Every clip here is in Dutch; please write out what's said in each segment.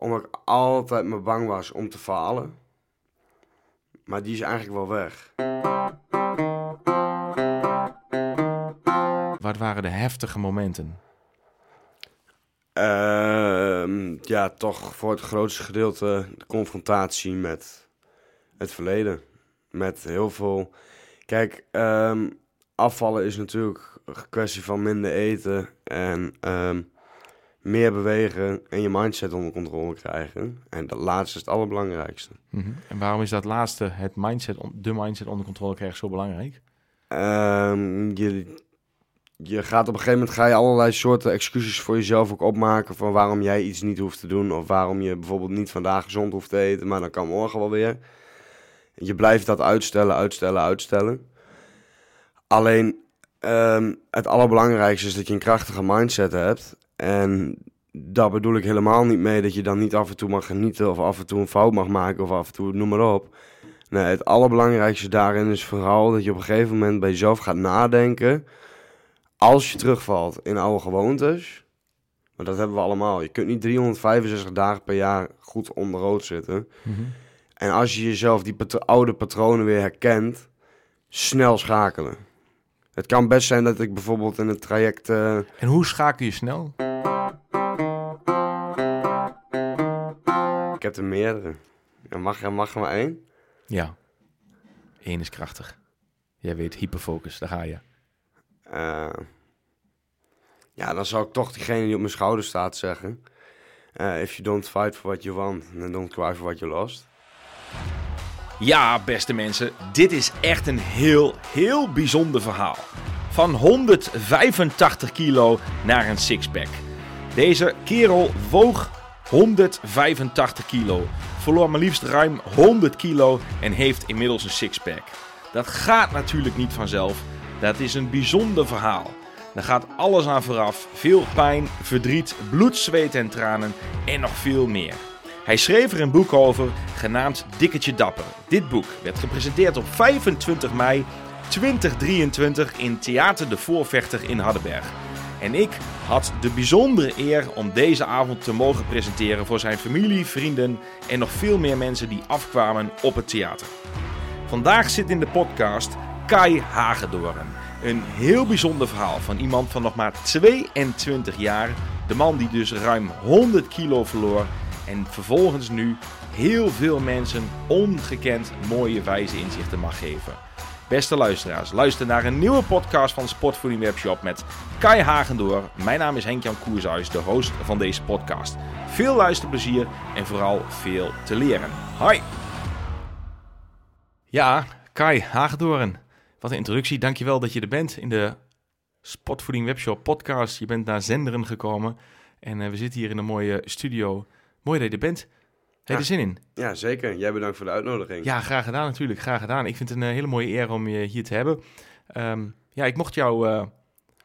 Omdat ik altijd me bang was om te falen. Maar die is eigenlijk wel weg. Wat waren de heftige momenten? Ehm, ja, toch voor het grootste gedeelte de confrontatie met het verleden. Met heel veel. Kijk, ehm, afvallen is natuurlijk een kwestie van minder eten en ehm, meer bewegen en je mindset onder controle krijgen. En dat laatste is het allerbelangrijkste. Mhm. En waarom is dat laatste, het mindset, de mindset onder controle krijgen, zo belangrijk? Ehm, je, je gaat op een gegeven moment ga je allerlei soorten excuses voor jezelf ook opmaken van waarom jij iets niet hoeft te doen. Of waarom je bijvoorbeeld niet vandaag gezond hoeft te eten, maar dan kan morgen wel weer. Je blijft dat uitstellen, uitstellen, uitstellen. Alleen ehm, het allerbelangrijkste is dat je een krachtige mindset hebt. En daar bedoel ik helemaal niet mee dat je dan niet af en toe mag genieten of af en toe een fout mag maken of af en toe noem maar op. Nee, het allerbelangrijkste daarin is vooral dat je op een gegeven moment bij jezelf gaat nadenken. Als je terugvalt in oude gewoontes, maar dat hebben we allemaal. Je kunt niet 365 dagen per jaar goed onder rood zitten. En als je jezelf die oude patronen weer herkent, snel schakelen. Het kan best zijn dat ik bijvoorbeeld in het traject. eh, En hoe schakel je snel? ik heb er meerdere. Er mag, er mag er maar één. Ja, één is krachtig. Jij weet, hyperfocus, daar ga je. Eh, ja, dan zou ik toch diegene die op mijn schouder staat zeggen. eh, if you don't fight for what you want, then don't cry for what you lost. Ja, beste mensen, dit is echt een heel, heel bijzonder verhaal. Van 185 kilo naar een sixpack. Deze kerel woog 185 kilo, verloor maar liefst ruim 100 kilo en heeft inmiddels een sixpack. Dat gaat natuurlijk niet vanzelf. Dat is een bijzonder verhaal. Daar gaat alles aan vooraf. Veel pijn, verdriet, bloed, zweet en tranen en nog veel meer. Hij schreef er een boek over, genaamd Dikketje Dapper. Dit boek werd gepresenteerd op 25 mei 2023 in Theater de Voorvechter in Hardenberg. En ik had de bijzondere eer om deze avond te mogen presenteren voor zijn familie, vrienden en nog veel meer mensen die afkwamen op het theater. Vandaag zit in de podcast Kai Hagedoren. Een heel bijzonder verhaal van iemand van nog maar 22 jaar. De man die dus ruim 100 kilo verloor. En vervolgens nu heel veel mensen ongekend mooie wijze inzichten mag geven. Beste luisteraars, luister naar een nieuwe podcast van Sportvoeding Webshop met Kai Hagendoor. Mijn naam is Henk-Jan Koershuis, de host van deze podcast. Veel luisterplezier en vooral veel te leren. Hoi! Ja, Kai Hagedoren. Wat een introductie. Dankjewel dat je er bent in de Sportvoeding Webshop podcast. Je bent naar Zenderen gekomen en eh, we zitten hier in een mooie studio. Mooi dat je er bent. Heb je er zin in? Ja, zeker. Jij bedankt voor de uitnodiging. Ja, graag gedaan natuurlijk. Graag gedaan. Ik vind het een eh, hele mooie eer om je hier te hebben. Ehm, ja, ik mocht jouw eh,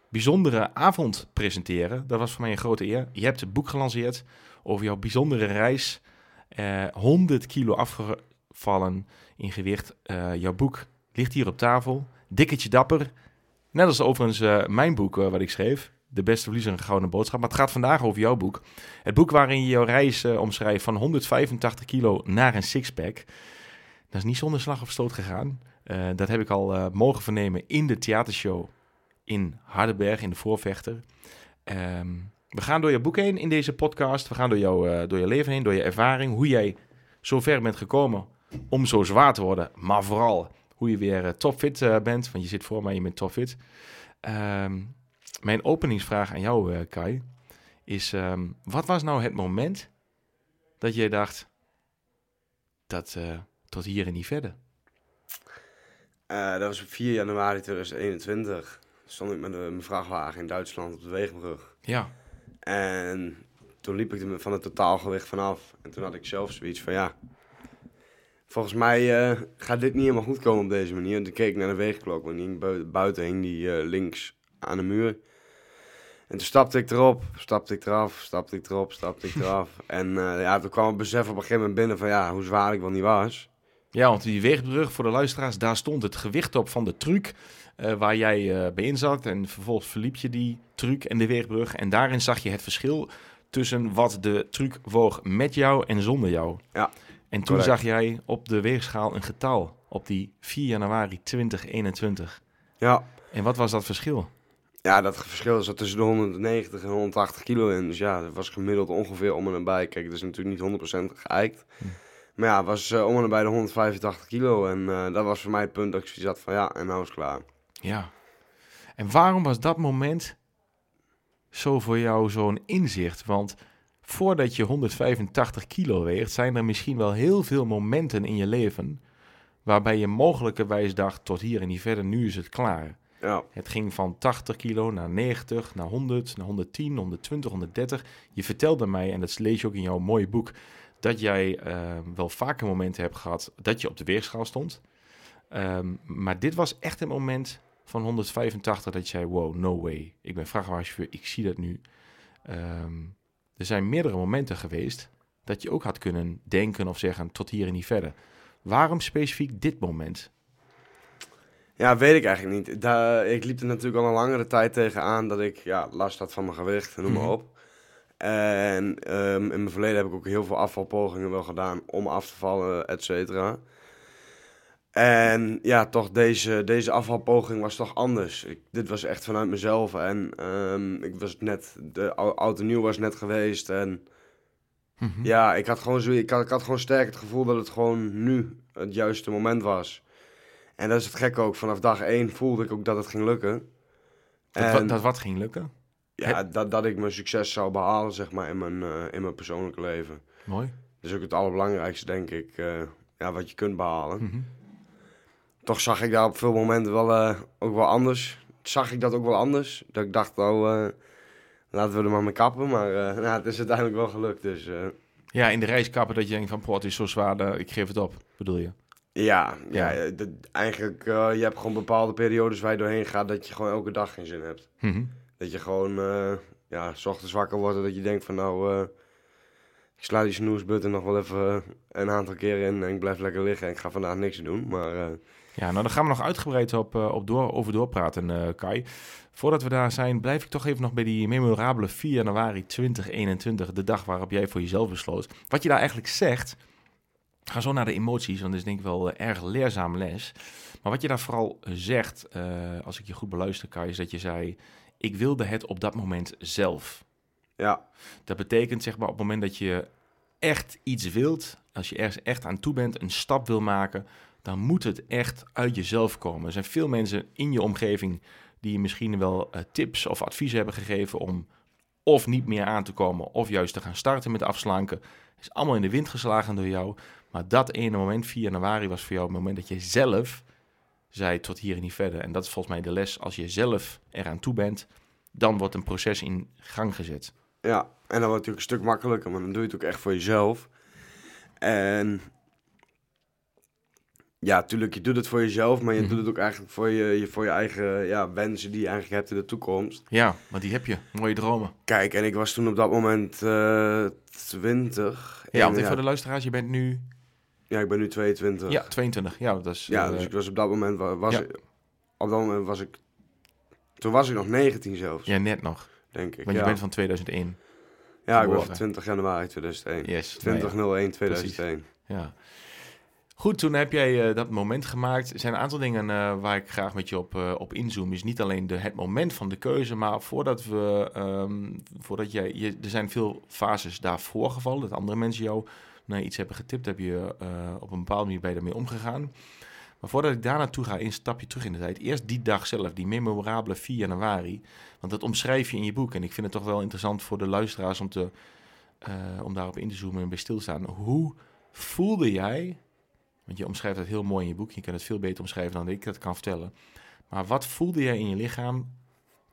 bijzondere avond presenteren. Dat was voor mij een grote eer. Je hebt het boek gelanceerd over jouw bijzondere reis. Eh 100 kilo afgevallen in gewicht. Jouw boek ligt hier op tafel. Dikketje dapper. Net als overigens mijn boek wat ik schreef. De beste verliezer en gouden boodschap. Maar het gaat vandaag over jouw boek. Het boek waarin je jouw reis eh, omschrijft van 185 kilo naar een sixpack. Dat is niet zonder slag of stoot gegaan. Eh, dat heb ik al eh, mogen vernemen in de theatershow in Hardenberg, in de Voorvechter. Ehm, we gaan door je boek heen in deze podcast. We gaan door, jou, door je leven heen, door je ervaring. Hoe jij zo ver bent gekomen om zo zwaar te worden. Maar vooral hoe je weer topfit bent. Want je zit voor mij, je bent topfit. Ehm, mijn openingsvraag aan jou, eh, Kai, is... ehm, wat was nou het moment dat jij dacht... Dat eh, tot hier en niet verder? Eh, dat was op 4 januari 2021. Stond ik met mijn vrachtwagen in Duitsland op de Wegenbrug. Ja. En toen liep ik er van het totaalgewicht vanaf. En toen had ik zelf zoiets van ja. Volgens mij gaat dit niet helemaal goed komen op deze manier. En toen keek ik naar de weegklok. Want die hing bui- buiten hing die links aan de muur. En toen stapte ik erop, stapte ik eraf, stapte ik erop, stapte ik eraf. en eh, ja, toen kwam het besef op een gegeven moment binnen van ja, hoe zwaar ik wel niet was. Ja, want die weegbrug voor de luisteraars, daar stond het gewicht op van de truc eh, waar jij eh bij in zat. En vervolgens verliep je die truc en de weegbrug. En daarin zag je het verschil tussen wat de truc woog met jou en zonder jou. Ja, En toen correct. zag jij op de weegschaal een getal op die 4 januari 2021. Ja. En wat was dat verschil? Ja, dat verschil zat tussen de 190 en 180 kilo in. Dus ja, dat was gemiddeld ongeveer om en nabij. Kijk, het is natuurlijk niet 100% geëikt. Hm. Maar ja, het was eh, om en nabij de 185 kilo. En eh, dat was voor mij het punt dat ik had van ja, en nou is het klaar. Ja. En waarom was dat moment zo voor jou zo'n inzicht? Want voordat je 185 kilo weegt, zijn er misschien wel heel veel momenten in je leven waarbij je mogelijkerwijs dacht, tot hier en niet verder, nu is het klaar. Ja, Het ging van 80 kilo naar 90, naar 100, naar 110, 120, 130. Je vertelde mij, en dat lees je ook in jouw mooie boek, dat jij eh, wel vaker momenten hebt gehad dat je op de weegschaal stond. Ehm, maar dit was echt een moment van 185 dat zei, wow, no way. Ik ben vrachtwagenchauffeur, ik zie dat nu. Ehm, er zijn meerdere momenten geweest dat je ook had kunnen denken of zeggen, tot hier en niet verder. Waarom specifiek dit moment? Ja weet ik eigenlijk niet. Daar, ik liep er natuurlijk al een langere tijd tegenaan dat ik ja, last had van mijn gewicht, noem maar Mhm. op. En ehm, in mijn verleden heb ik ook heel veel afvalpogingen wel gedaan om af te vallen, et cetera. En ja, toch, deze, deze afvalpoging was toch anders. Ik, dit was echt vanuit mezelf. En ehm, ik was net, de auto nieuw was net geweest. En Mhm. ja, ik had, gewoon zo, ik, had, ik had gewoon sterk het gevoel dat het gewoon nu het juiste moment was. En dat is het gekke ook. Vanaf dag één voelde ik ook dat het ging lukken. Dat, En- wa- dat wat ging lukken? ja, dat, dat ik mijn succes zou behalen, zeg maar, in mijn, eh, in mijn persoonlijke leven. Mooi. Dat is ook het allerbelangrijkste, denk ik, eh, ja, wat je kunt behalen. Mhm. Toch zag ik daar op veel momenten wel, eh, ook wel anders. Zag ik dat ook wel anders. Dat ik dacht, eh, laten we er maar mee kappen. Maar nou, het is uiteindelijk wel gelukt, dus... Ja, in de reiskappen dat je denkt van, poh, het is zo zwaar, ik geef het op, bedoel je? Ja, Ja. ja. dat- eigenlijk, eh, je hebt gewoon bepaalde periodes waar je doorheen gaat dat je gewoon elke dag geen zin hebt. Mhm. Dat je gewoon, eh, ja, s ochtends wakker wordt en dat je denkt van nou, eh, ik sla die snoesbutton nog wel even een aantal keren in en ik blijf lekker liggen en ik ga vandaag niks doen. Maar Ja, nou daar gaan we nog uitgebreid op, op door, over doorpraten, Kai. Voordat we daar zijn, blijf ik toch even nog bij die memorabele 4 januari 2021, de dag waarop jij voor jezelf besloot. Wat je daar eigenlijk zegt, ga zo naar de emoties, want dat is denk ik wel eh, erg leerzaam les. Maar wat je daar vooral zegt, eh, als ik je goed beluister, Kai, is dat je zei, ik wilde het op dat moment zelf. ja, Dat betekent zeg maar op het moment dat je echt iets wilt, als je ergens echt aan toe bent, een stap wil maken, dan moet het echt uit jezelf komen. Er zijn veel mensen in je omgeving die je misschien wel eh, tips of adviezen hebben gegeven om of niet meer aan te komen, of juist te gaan starten met afslanken. Is allemaal in de wind geslagen door jou. Maar dat ene moment, 4 januari, was voor jou het moment dat je zelf zei tot hier en niet verder. En dat is volgens mij de les. Als je zelf eraan toe bent, dan wordt een proces in gang gezet. ja. En dan wordt het natuurlijk een stuk makkelijker, maar dan doe je het ook echt voor jezelf. En ja, tuurlijk, je doet het voor jezelf, maar je Mhm. doet het ook eigenlijk voor je, je, voor je eigen ja, wensen die je eigenlijk hebt in de toekomst. Ja, want die heb je. Mooie dromen. Kijk, en ik was toen op dat moment eh 20. Ja, want even voor de luisteraars, je bent nu ja, ik ben nu 22. ja, 22. Ja, dat is... Ja, eh, dus ik was op dat moment wa- was ja. ik, op dat moment was ik toen was ik nog 19 zelfs, ja, net nog. denk ik. Want je bent van 2001. ja, ik ben van 20 januari 2001. Yes. 2001 2001. Ja. Goed, toen heb jij eh, dat moment gemaakt. Er zijn een aantal dingen eh, waar ik graag met je op, op inzoom. Is niet alleen de, het moment van de keuze, maar voordat we, ehm, voordat jij, je, er zijn veel fases daarvoor gevallen, dat andere mensen jou naar iets hebben getipt, heb je eh, op een bepaalde manier bij daarmee omgegaan. Maar voordat ik daar naartoe ga, een stapje terug in de tijd. Eerst die dag zelf, die memorabele 4 januari. Want dat omschrijf je in je boek. En ik vind het toch wel interessant voor de luisteraars om, te, eh, om daarop in te zoomen en bij stil te staan. Hoe voelde jij want je omschrijft het heel mooi in je boek. Je kan het veel beter omschrijven dan ik dat kan vertellen. Maar wat voelde jij in je lichaam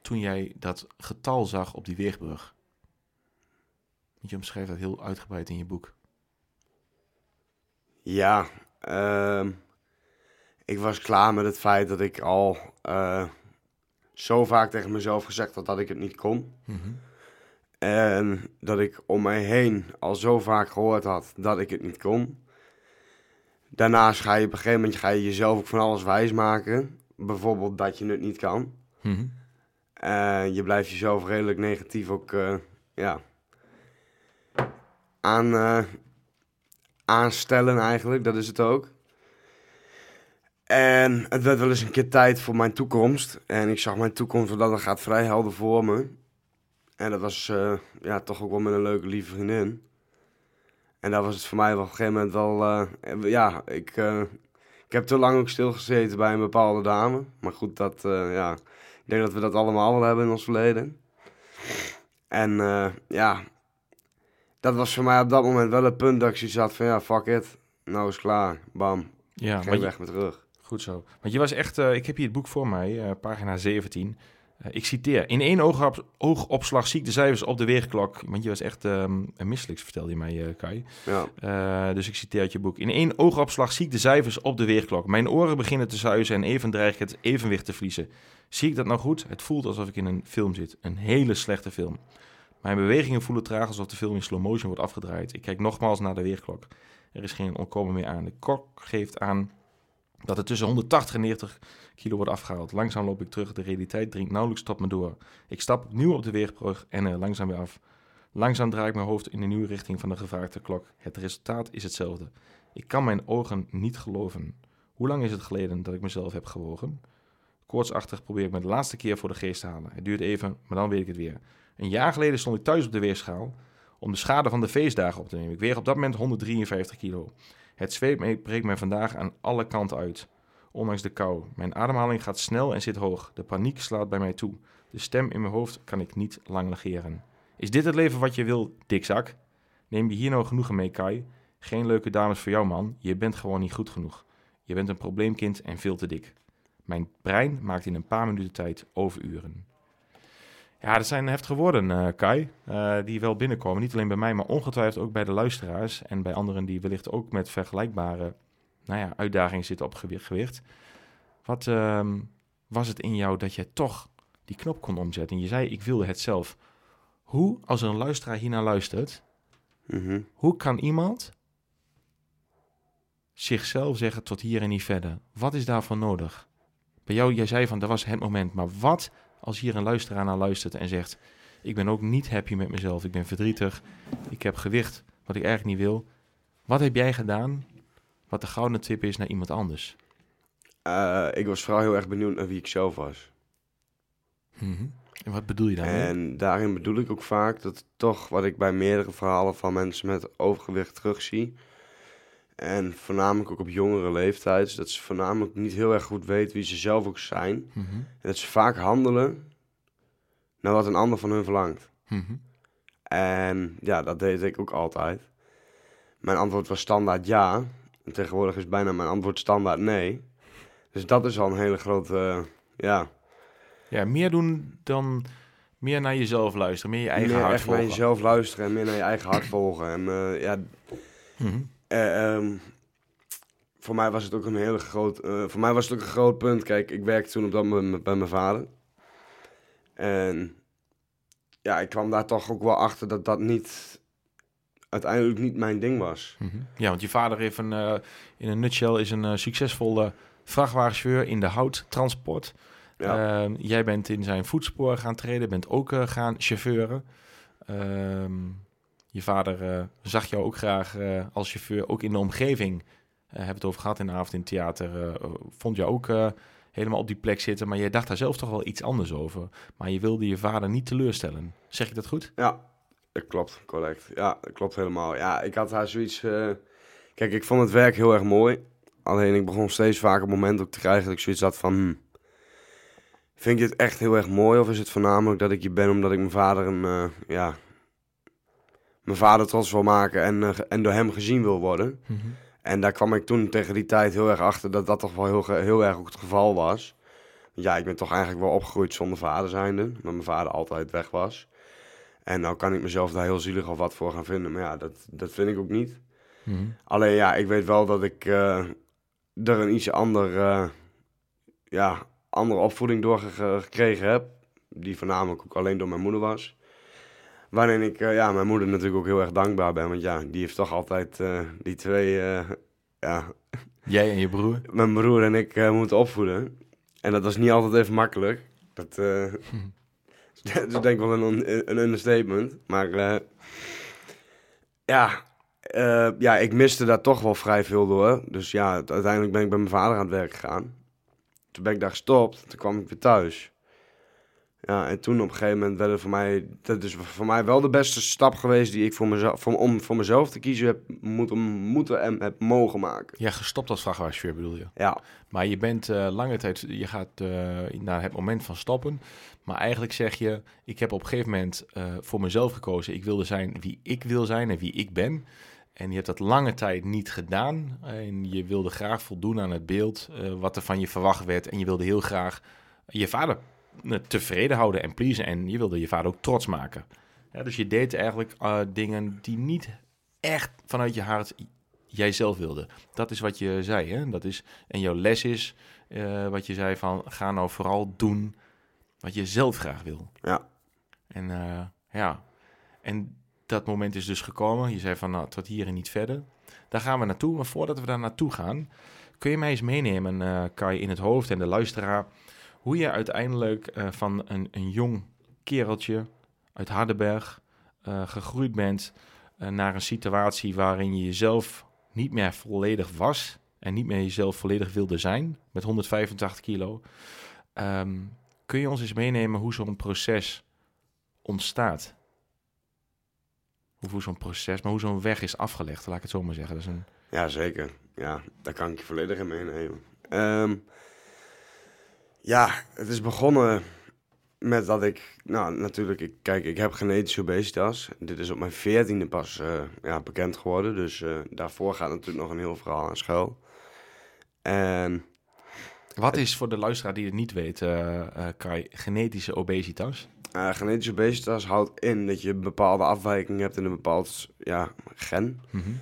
toen jij dat getal zag op die weegbrug? Je omschrijft dat heel uitgebreid in je boek. Ja, ehm, ik was klaar met het feit dat ik al eh, zo vaak tegen mezelf gezegd had dat ik het niet kon. En dat ik om mij heen al zo vaak gehoord had dat ik het niet kon. Daarnaast ga je op een gegeven moment ga je jezelf ook van alles wijsmaken. Bijvoorbeeld dat je het niet kan. Mhm. En je blijft jezelf redelijk negatief ook, eh, ja, aan, eh, aanstellen eigenlijk. Dat is het ook. En het werd wel eens een keer tijd voor mijn toekomst. En ik zag mijn toekomst, dat gaat vrij helder voor me. En dat was eh, ja, toch ook wel met een leuke, lieve vriendin. En daar was het voor mij op een gegeven moment wel... eh, ja, ik, eh, ik heb te lang ook stilgezeten bij een bepaalde dame. Maar goed, dat, ja, ik denk dat we dat allemaal wel hebben in ons verleden. En ja, dat was voor mij op dat moment wel het punt dat ik zoiets had van... Ja, fuck it, nou is klaar. Bam, Ja, geen want je- weg meer terug. Goed zo. Want je was echt, eh, ik heb hier het boek voor mij, eh, pagina 17. Eh, ik citeer. In één oogop, oogopslag zie ik de cijfers op de weerklok. Want je was echt ehm een misselijks, vertelde je mij, Kai. Ja, dus ik citeer uit je boek. In één oogopslag zie ik de cijfers op de weerklok. Mijn oren beginnen te zuizen en even dreig ik het evenwicht te verliezen. Zie ik dat nou goed? Het voelt alsof ik in een film zit. Een hele slechte film. Mijn bewegingen voelen traag alsof de film in slow motion wordt afgedraaid. Ik kijk nogmaals naar de weerklok. Er is geen ontkomen meer aan. De klok geeft aan dat het tussen 180 en 90 kilo wordt afgehaald. Langzaam loop ik terug. De realiteit dringt nauwelijks tot me door. Ik stap opnieuw op de weerbrug en er langzaam weer af. Langzaam draai ik mijn hoofd in de nieuwe richting van de gevraagde klok. Het resultaat is hetzelfde. Ik kan mijn ogen niet geloven. Hoe lang is het geleden dat ik mezelf heb gewogen? Koortsachtig probeer ik me de laatste keer voor de geest te halen. Het duurt even, maar dan weet ik het weer. Een jaar geleden stond ik thuis op de weerschaal om de schade van de feestdagen op te nemen. Ik weeg op dat moment 153 kilo. Het zweet me- breekt mij vandaag aan alle kanten uit. Ondanks de kou. Mijn ademhaling gaat snel en zit hoog. De paniek slaat bij mij toe. De stem in mijn hoofd kan ik niet lang negeren. Is dit het leven wat je wil, dikzak? Neem je hier nou genoegen mee, Kai? Geen leuke dames voor jou, man. Je bent gewoon niet goed genoeg. Je bent een probleemkind en veel te dik. Mijn brein maakt in een paar minuten tijd overuren. Ja, dat zijn heftige woorden, eh, Kai, eh, die wel binnenkomen. Niet alleen bij mij, maar ongetwijfeld ook bij de luisteraars en bij anderen die wellicht ook met vergelijkbare nou ja, uitdagingen zitten op gewi- gewicht. Wat ehm, was het in jou dat jij toch die knop kon omzetten? En je zei, ik wilde het zelf. Hoe, als er een luisteraar hiernaar luistert, Mhm. hoe kan iemand zichzelf zeggen tot hier en niet verder? Wat is daarvoor nodig? Bij jou, jij zei van dat was het moment, maar wat als hier een luisteraar naar luistert en zegt: Ik ben ook niet happy met mezelf, ik ben verdrietig, ik heb gewicht wat ik eigenlijk niet wil. Wat heb jij gedaan wat de gouden tip is naar iemand anders? Eh, ik was vooral heel erg benieuwd naar wie ik zelf was. En wat bedoel je daarmee? En daarin bedoel ik ook vaak dat toch wat ik bij meerdere verhalen van mensen met overgewicht terugzie. En voornamelijk ook op jongere leeftijd. Dat ze voornamelijk niet heel erg goed weten wie ze zelf ook zijn. Mhm, En dat ze vaak handelen naar wat een ander van hun verlangt. mhm. En ja, dat deed ik ook altijd. Mijn antwoord was standaard ja. En tegenwoordig is bijna mijn antwoord standaard nee. Dus dat is al een hele grote, eh, ja, Ja, meer doen dan meer naar jezelf luisteren, meer je eigen meer hart echt naar volgen. jezelf luisteren en meer naar je eigen hart volgen. En eh, ja, Mhm. Eh, ehm, voor mij was het ook een hele groot, eh, voor mij was het ook een groot punt. Kijk, ik werkte toen op dat moment bij mijn vader. En ja, ik kwam daar toch ook wel achter dat dat niet, uiteindelijk niet mijn ding was. Mhm. Ja, want je vader heeft een, eh, in een nutshell is een succesvolle vrachtwagenchauffeur in de houttransport. Ja. Ehm, jij bent in zijn voetsporen gaan treden, bent ook gaan chauffeuren. Ehm, je vader eh, zag jou ook graag eh, als chauffeur, ook in de omgeving. eh hebben het over gehad in de avond in het theater. vond je ook helemaal op die plek zitten, maar jij dacht daar zelf toch wel iets anders over. Maar je wilde je vader niet teleurstellen. Zeg ik dat goed? Ja, dat klopt, correct. Ja, dat klopt helemaal. Ja, ik had haar zoiets... Kijk, ik vond het werk heel erg mooi. Alleen ik begon steeds vaker het moment ook te krijgen dat ik zoiets had van... hmm, vind je het echt heel erg mooi of is het voornamelijk dat ik je ben omdat ik mijn vader een... ja, mijn vader trots wil maken en, eh, en door hem gezien wil worden. En daar kwam ik toen tegen die tijd heel erg achter dat dat toch wel heel, heel erg ook het geval was. Ja, ik ben toch eigenlijk wel opgegroeid zonder vader zijnde. Omdat mijn vader altijd weg was. En nou kan ik mezelf daar heel zielig of wat voor gaan vinden. Maar ja, dat, dat vind ik ook niet. Mhm. Alleen ja, ik weet wel dat ik eh, er een iets ander, eh, ja, andere opvoeding door ge- gekregen heb. Die voornamelijk ook alleen door mijn moeder was. Waarin ik eh, ja, mijn moeder natuurlijk ook heel erg dankbaar ben. Want ja, die heeft toch altijd eh, die twee, eh, ja, Jij en je broer? mijn broer en ik moeten opvoeden. En dat was niet altijd even makkelijk. Dat, dat is denk ik wel een, een understatement. Maar Ja, ja, ik miste daar toch wel vrij veel door. Dus ja, uiteindelijk ben ik bij mijn vader aan het werk gegaan. Toen ben ik daar gestopt. Toen kwam ik weer thuis. Ja, en toen op een gegeven moment werd het voor mij... Dat is voor mij wel de beste stap geweest die ik voor mezelf, voor, om voor mezelf te kiezen heb moeten, moeten en heb mogen maken. Ja, gestopt als vrachtwagenchauffeur bedoel je. Ja, Maar je bent eh, lange tijd, je gaat eh, naar het moment van stoppen. Maar eigenlijk zeg je, ik heb op een gegeven moment eh, voor mezelf gekozen. Ik wilde zijn wie ik wil zijn en wie ik ben. En je hebt dat lange tijd niet gedaan. En je wilde graag voldoen aan het beeld wat er van je verwacht werd. En je wilde heel graag je vader tevreden houden en pleasen. En je wilde je vader ook trots maken. Ja, dus je deed eigenlijk eh, dingen die niet echt vanuit je hart jij zelf wilde. Dat is wat je zei. Hè? Dat is, en jouw les is eh, wat je zei van ga nou vooral doen wat je zelf graag wil. ja. En eh, ja, en dat moment is dus gekomen. Je zei van nou, tot hier en niet verder. Daar gaan we naartoe. Maar voordat we daar naartoe gaan, kun je mij eens meenemen, eh Kai, in het hoofd en de luisteraar, hoe je uiteindelijk eh, van een, een jong kereltje uit Hardenberg eh, gegroeid bent eh, naar een situatie waarin je jezelf niet meer volledig was en niet meer jezelf volledig wilde zijn met 185 kilo. Ehm, kun je ons eens meenemen hoe zo'n proces ontstaat? Hoe, hoe zo'n proces, maar hoe zo'n weg is afgelegd, laat ik het zo maar zeggen. Dat is een, Ja, zeker. Ja, daar kan ik je volledig in meenemen. Ehm, ja, het is begonnen met dat ik, nou natuurlijk, ik, kijk, ik heb genetische obesitas. Dit is op mijn veertiende pas eh, ja, bekend geworden, dus eh, daarvoor gaat natuurlijk nog een heel verhaal aan schuil. En Wat is voor de luisteraar die het niet weet, eh, Kai, genetische obesitas? genetische obesitas houdt in dat je een bepaalde afwijking hebt in een bepaald ja, gen.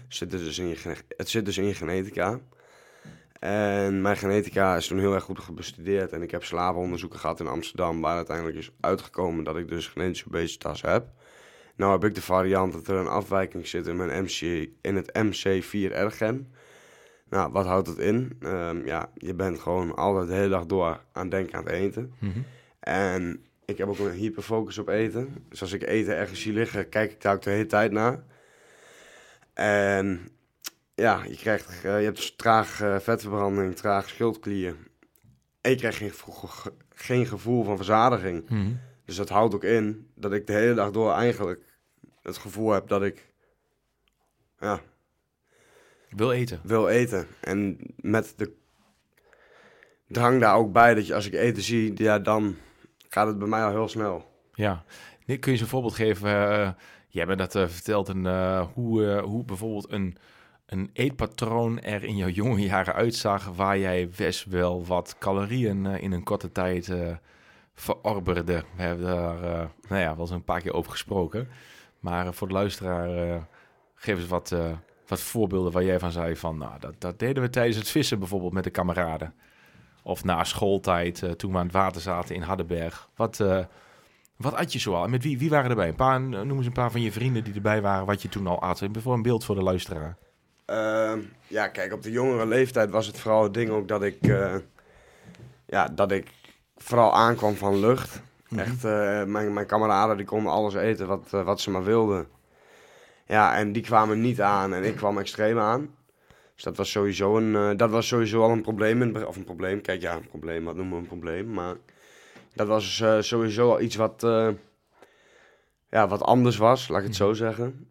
Zit er dus in je, het zit dus in je genetica. En mijn genetica is toen heel erg goed bestudeerd. En ik heb slavenonderzoeken gehad in Amsterdam, waar uiteindelijk is uitgekomen dat ik dus genetische obesitas heb. Nou heb ik de variant dat er een afwijking zit in, mijn MC, in het MC4R-gen. Nou, wat houdt het in? Ehm, ja, je bent gewoon altijd de hele dag door aan het denken aan het eten. En ik heb ook een hyperfocus op eten. Dus als ik eten ergens zie liggen, kijk ik daar ook de hele tijd naar. En ja, je, krijgt, eh, je hebt dus traag eh, vetverbranding, traag schildklier. En je krijgt geen, geen gevoel van verzadiging. Dus dat houdt ook in dat ik de hele dag door eigenlijk het gevoel heb dat ik ja, Wil eten. wil eten. En met de drang daar ook bij dat je als ik eten zie, ja, dan gaat het bij mij al heel snel. Ja. Kun je eens een voorbeeld geven? eh, jij hebt dat verteld, en, hoe, hoe bijvoorbeeld een, een eetpatroon er in jouw jonge jaren uitzag, waar jij best wel wat calorieën eh, in een korte tijd eh verorberde. We hebben daar eh, nou ja, wel eens een paar keer over gesproken. Maar voor de luisteraar, geef eens wat, wat voorbeelden waar jij van zei van, nou, dat, dat deden we tijdens het vissen bijvoorbeeld met de kameraden. Of na schooltijd, toen we aan het water zaten in Hardenberg. Wat, eh, wat at je zoal? En met wie, wie waren erbij? Een paar, noem eens een paar van je vrienden die erbij waren, wat je toen al at. Voor een beeld voor de luisteraar. Ehm, ja, kijk, op de jongere leeftijd was het vooral het ding ook dat ik, eh, ja, dat ik vooral aankwam van lucht. Echt, eh, mijn, mijn kameraden die konden alles eten wat, eh, wat ze maar wilden. Ja, en die kwamen niet aan en ik kwam extreem aan. Dus dat was sowieso, een, dat was sowieso al een probleem. in Of een probleem, kijk ja, een probleem, wat noemen we een probleem. Maar dat was sowieso al iets wat, ja, wat anders was, laat ik het zo zeggen.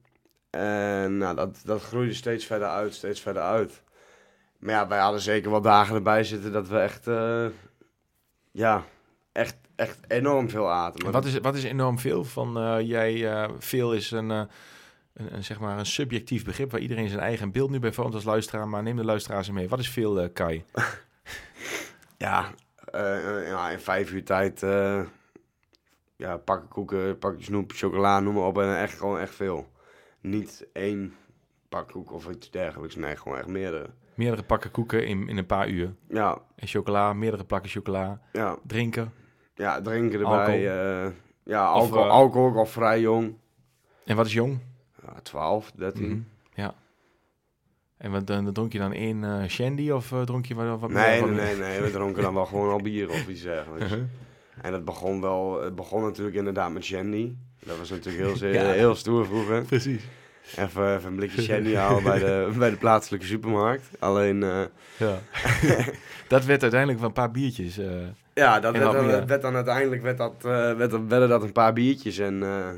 En nou, dat, dat groeide steeds verder uit, steeds verder uit. Maar ja, wij hadden zeker wel dagen erbij zitten dat we echt, eh, ja, echt, echt enorm veel aten. Wat is, wat is enorm veel van eh, jij? eh, veel is een, een, een, zeg maar een subjectief begrip waar iedereen zijn eigen beeld nu bij vormt als luisteraar. Maar neem de luisteraars er mee. Wat is veel, Kai? Ja, ja, in vijf uur tijd, ja, pakken koeken, pakje snoep, chocola, noem maar op. En echt gewoon echt veel. Niet één pak koek of iets dergelijks. Nee, gewoon echt meerdere. Meerdere pakken koeken in, in een paar uur. Ja, En chocola, meerdere plakken chocola. ja, Drinken. ja drinken Alcohol. erbij. eh, ja, Of, alcohol, eh, alcohol al vrij jong. En wat is jong? Ja, 12, 13. Mhm, Ja. En wat, dan, dan dronk je dan één eh, shandy of eh, dronk je wat, wat Nee, meer? nee, nee, nee, we dronken dan wel gewoon al bier of iets dergelijks. meer? En het begon wel, het begon natuurlijk inderdaad met Shandy. Dat was natuurlijk heel, zeer- Ja. heel stoer vroeger. Precies. Even, even een blikje shandy halen bij de, bij de plaatselijke supermarkt. Alleen, eh, Ja. dat werd uiteindelijk van een paar biertjes. eh, ja, dat werd dan, meer? werd dan uiteindelijk werd dat, eh, werd, dat- werden dat een paar biertjes. En ja,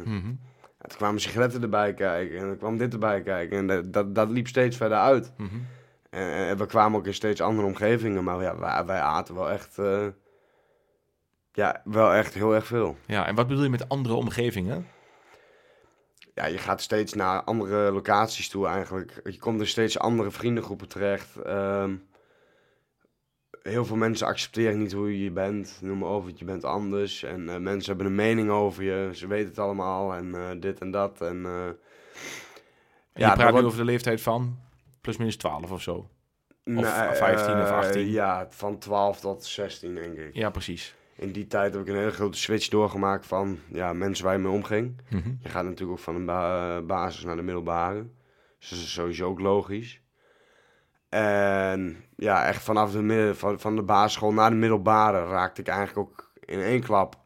toen kwamen sigaretten erbij kijken. En er kwam dit erbij kijken. En dat, dat, dat liep steeds verder uit. Mhm. En, en we kwamen ook in steeds andere omgevingen. Maar ja, wij, wij aten wel echt... ja, wel echt heel erg veel. Ja, en wat bedoel je met andere omgevingen? ja, je gaat steeds naar andere locaties toe eigenlijk. Je komt in steeds andere vriendengroepen terecht. Ehm, heel veel mensen accepteren niet hoe je bent. Noem maar over, je bent anders. En eh, mensen hebben een mening over je. Ze weten het allemaal en eh, dit en dat. En, eh, En Ja, je praat nu wordt- over de leeftijd van plus minus 12 of zo. nee, 15 of eh, 18? Ja, van 12 tot 16 denk ik. Ja, precies. In die tijd heb ik een hele grote switch doorgemaakt van ja, mensen waar je mee omging. Mhm. Je gaat natuurlijk ook van de ba- eh, basis naar de middelbare. Dus dat is sowieso ook logisch. En ja, echt vanaf de, midden, van, van de basisschool naar de middelbare raakte ik eigenlijk ook in één klap.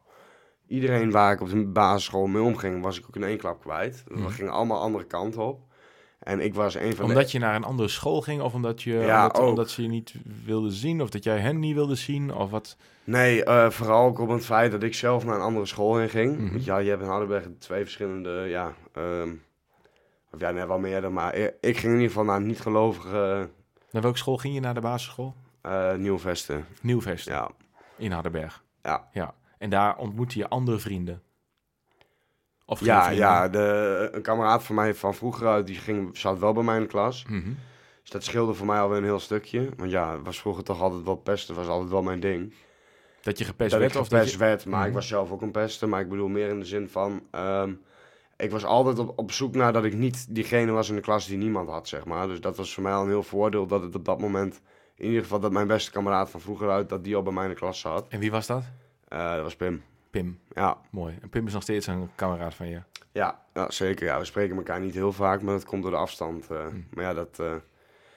Iedereen waar ik op de basisschool mee omging, was ik ook in één klap kwijt. Mhm. We gingen allemaal andere kanten op. En ik was een van Omdat je naar een andere school ging, of omdat, je, Ja, omdat, ze je niet wilde zien, of dat jij hen niet wilde zien, of wat? Nee, eh, vooral ook op het feit dat ik zelf naar een andere school heen ging. Mhm. Ja, je hebt in Hardenberg twee verschillende, ja... ehm, of ja, net wel meerdere, maar ik, ik ging in ieder geval naar een niet-gelovige Naar welke school ging je naar de basisschool? eh Nieuwvesten. Nieuwvesten, Ja, in Hardenberg. ja. Ja. En daar ontmoette je andere vrienden. Of Ja, vrienden? ja de, een kameraad van mij van vroeger uit, die ging, zat wel bij mij in de klas. Mhm. Dus dat scheelde voor mij alweer een heel stukje. Want ja, het was vroeger toch altijd wel pesten, was altijd wel mijn ding. Dat je gepest dat werd? ik of dat gepest je... werd, maar Mhm. ik was zelf ook een pester. Maar ik bedoel meer in de zin van... ehm, ik was altijd op, op zoek naar dat ik niet diegene was in de klas die niemand had, zeg maar. Dus dat was voor mij al een heel voordeel dat het op dat moment... In ieder geval dat mijn beste kameraad van vroeger uit, dat die al bij mij in de klas zat. En wie was dat? Eh, dat was Pim. Pim. Ja, Mooi. En Pim is nog steeds een kameraad van je. ja, ja, zeker. Ja, we spreken elkaar niet heel vaak, maar dat komt door de afstand. eh. Hm. Maar ja, dat... eh,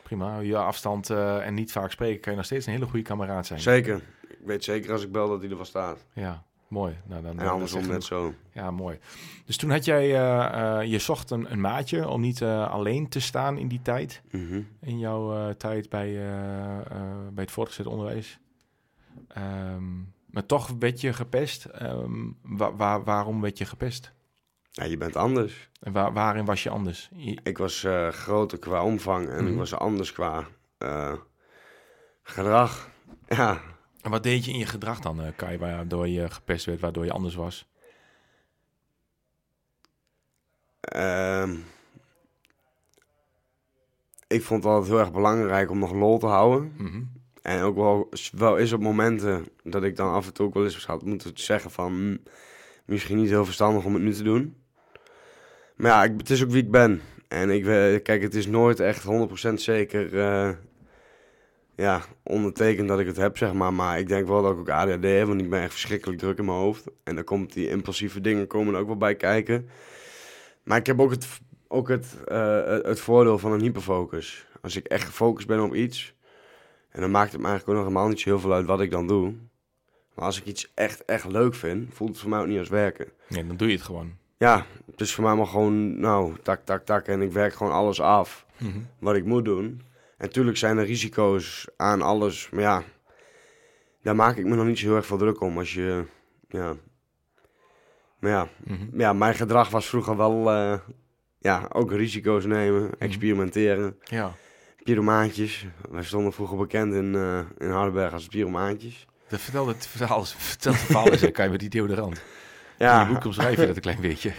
Prima. Je afstand eh, en niet vaak spreken, kan je nog steeds een hele goede kameraad zijn. Zeker. Ik weet zeker als ik bel dat hij er wel staat. Ja, mooi. Nou, dan, En andersom net zo. Ja, mooi. Dus toen had jij, je zocht een, een maatje om niet alleen te staan in die tijd. Mhm. In jouw tijd bij, bij het voortgezet onderwijs. Ehm, maar toch werd je gepest. Ehm, wa- waar- waarom werd je gepest? Ja, je bent anders. En waar, waarin was je anders? Je- Ik was eh, groter qua omvang en Mhm. ik was anders qua eh, gedrag. Ja, en wat deed je in je gedrag dan, eh, Kai, waardoor je gepest werd, waardoor je anders was? ehm, ik vond het altijd heel erg belangrijk om nog lol te houden. Mhm. En ook wel, wel is op momenten dat ik dan af en toe ook wel eens had moeten zeggen van... hm, misschien niet heel verstandig om het nu te doen. Maar ja, ik, het is ook wie ik ben. En ik, kijk, het is nooit echt 100% zeker eh, ja, ondertekend dat ik het heb, zeg maar. Maar ik denk wel dat ik ook ADHD heb, want ik ben echt verschrikkelijk druk in mijn hoofd. En dan komt die impulsieve dingen komen ook wel bij kijken. Maar ik heb ook het, ook het, eh, het voordeel van een hyperfocus. Als ik echt gefocust ben op iets... En dan maakt het me eigenlijk ook nog helemaal niet zo heel veel uit wat ik dan doe. Maar als ik iets echt, echt leuk vind, voelt het voor mij ook niet als werken. Nee, dan doe je het gewoon. Ja, het is voor mij maar gewoon, nou, tak, tak, tak. En ik werk gewoon alles af Mhm. wat ik moet doen. En natuurlijk zijn er risico's aan alles. Maar ja, daar maak ik me nog niet zo heel erg veel druk om. Als je, ja. Maar ja, Mhm. ja mijn gedrag was vroeger wel, eh, ja, ook risico's nemen, experimenteren. Ja. Pyromaantjes. Wij stonden vroeger bekend in, eh in Hardenberg als pyromaantjes. Dat vertel het verhaal, vertel het verhaal eens, hè, Kai, met die deodorant. Ja, je boek omschrijf je dat een klein beetje.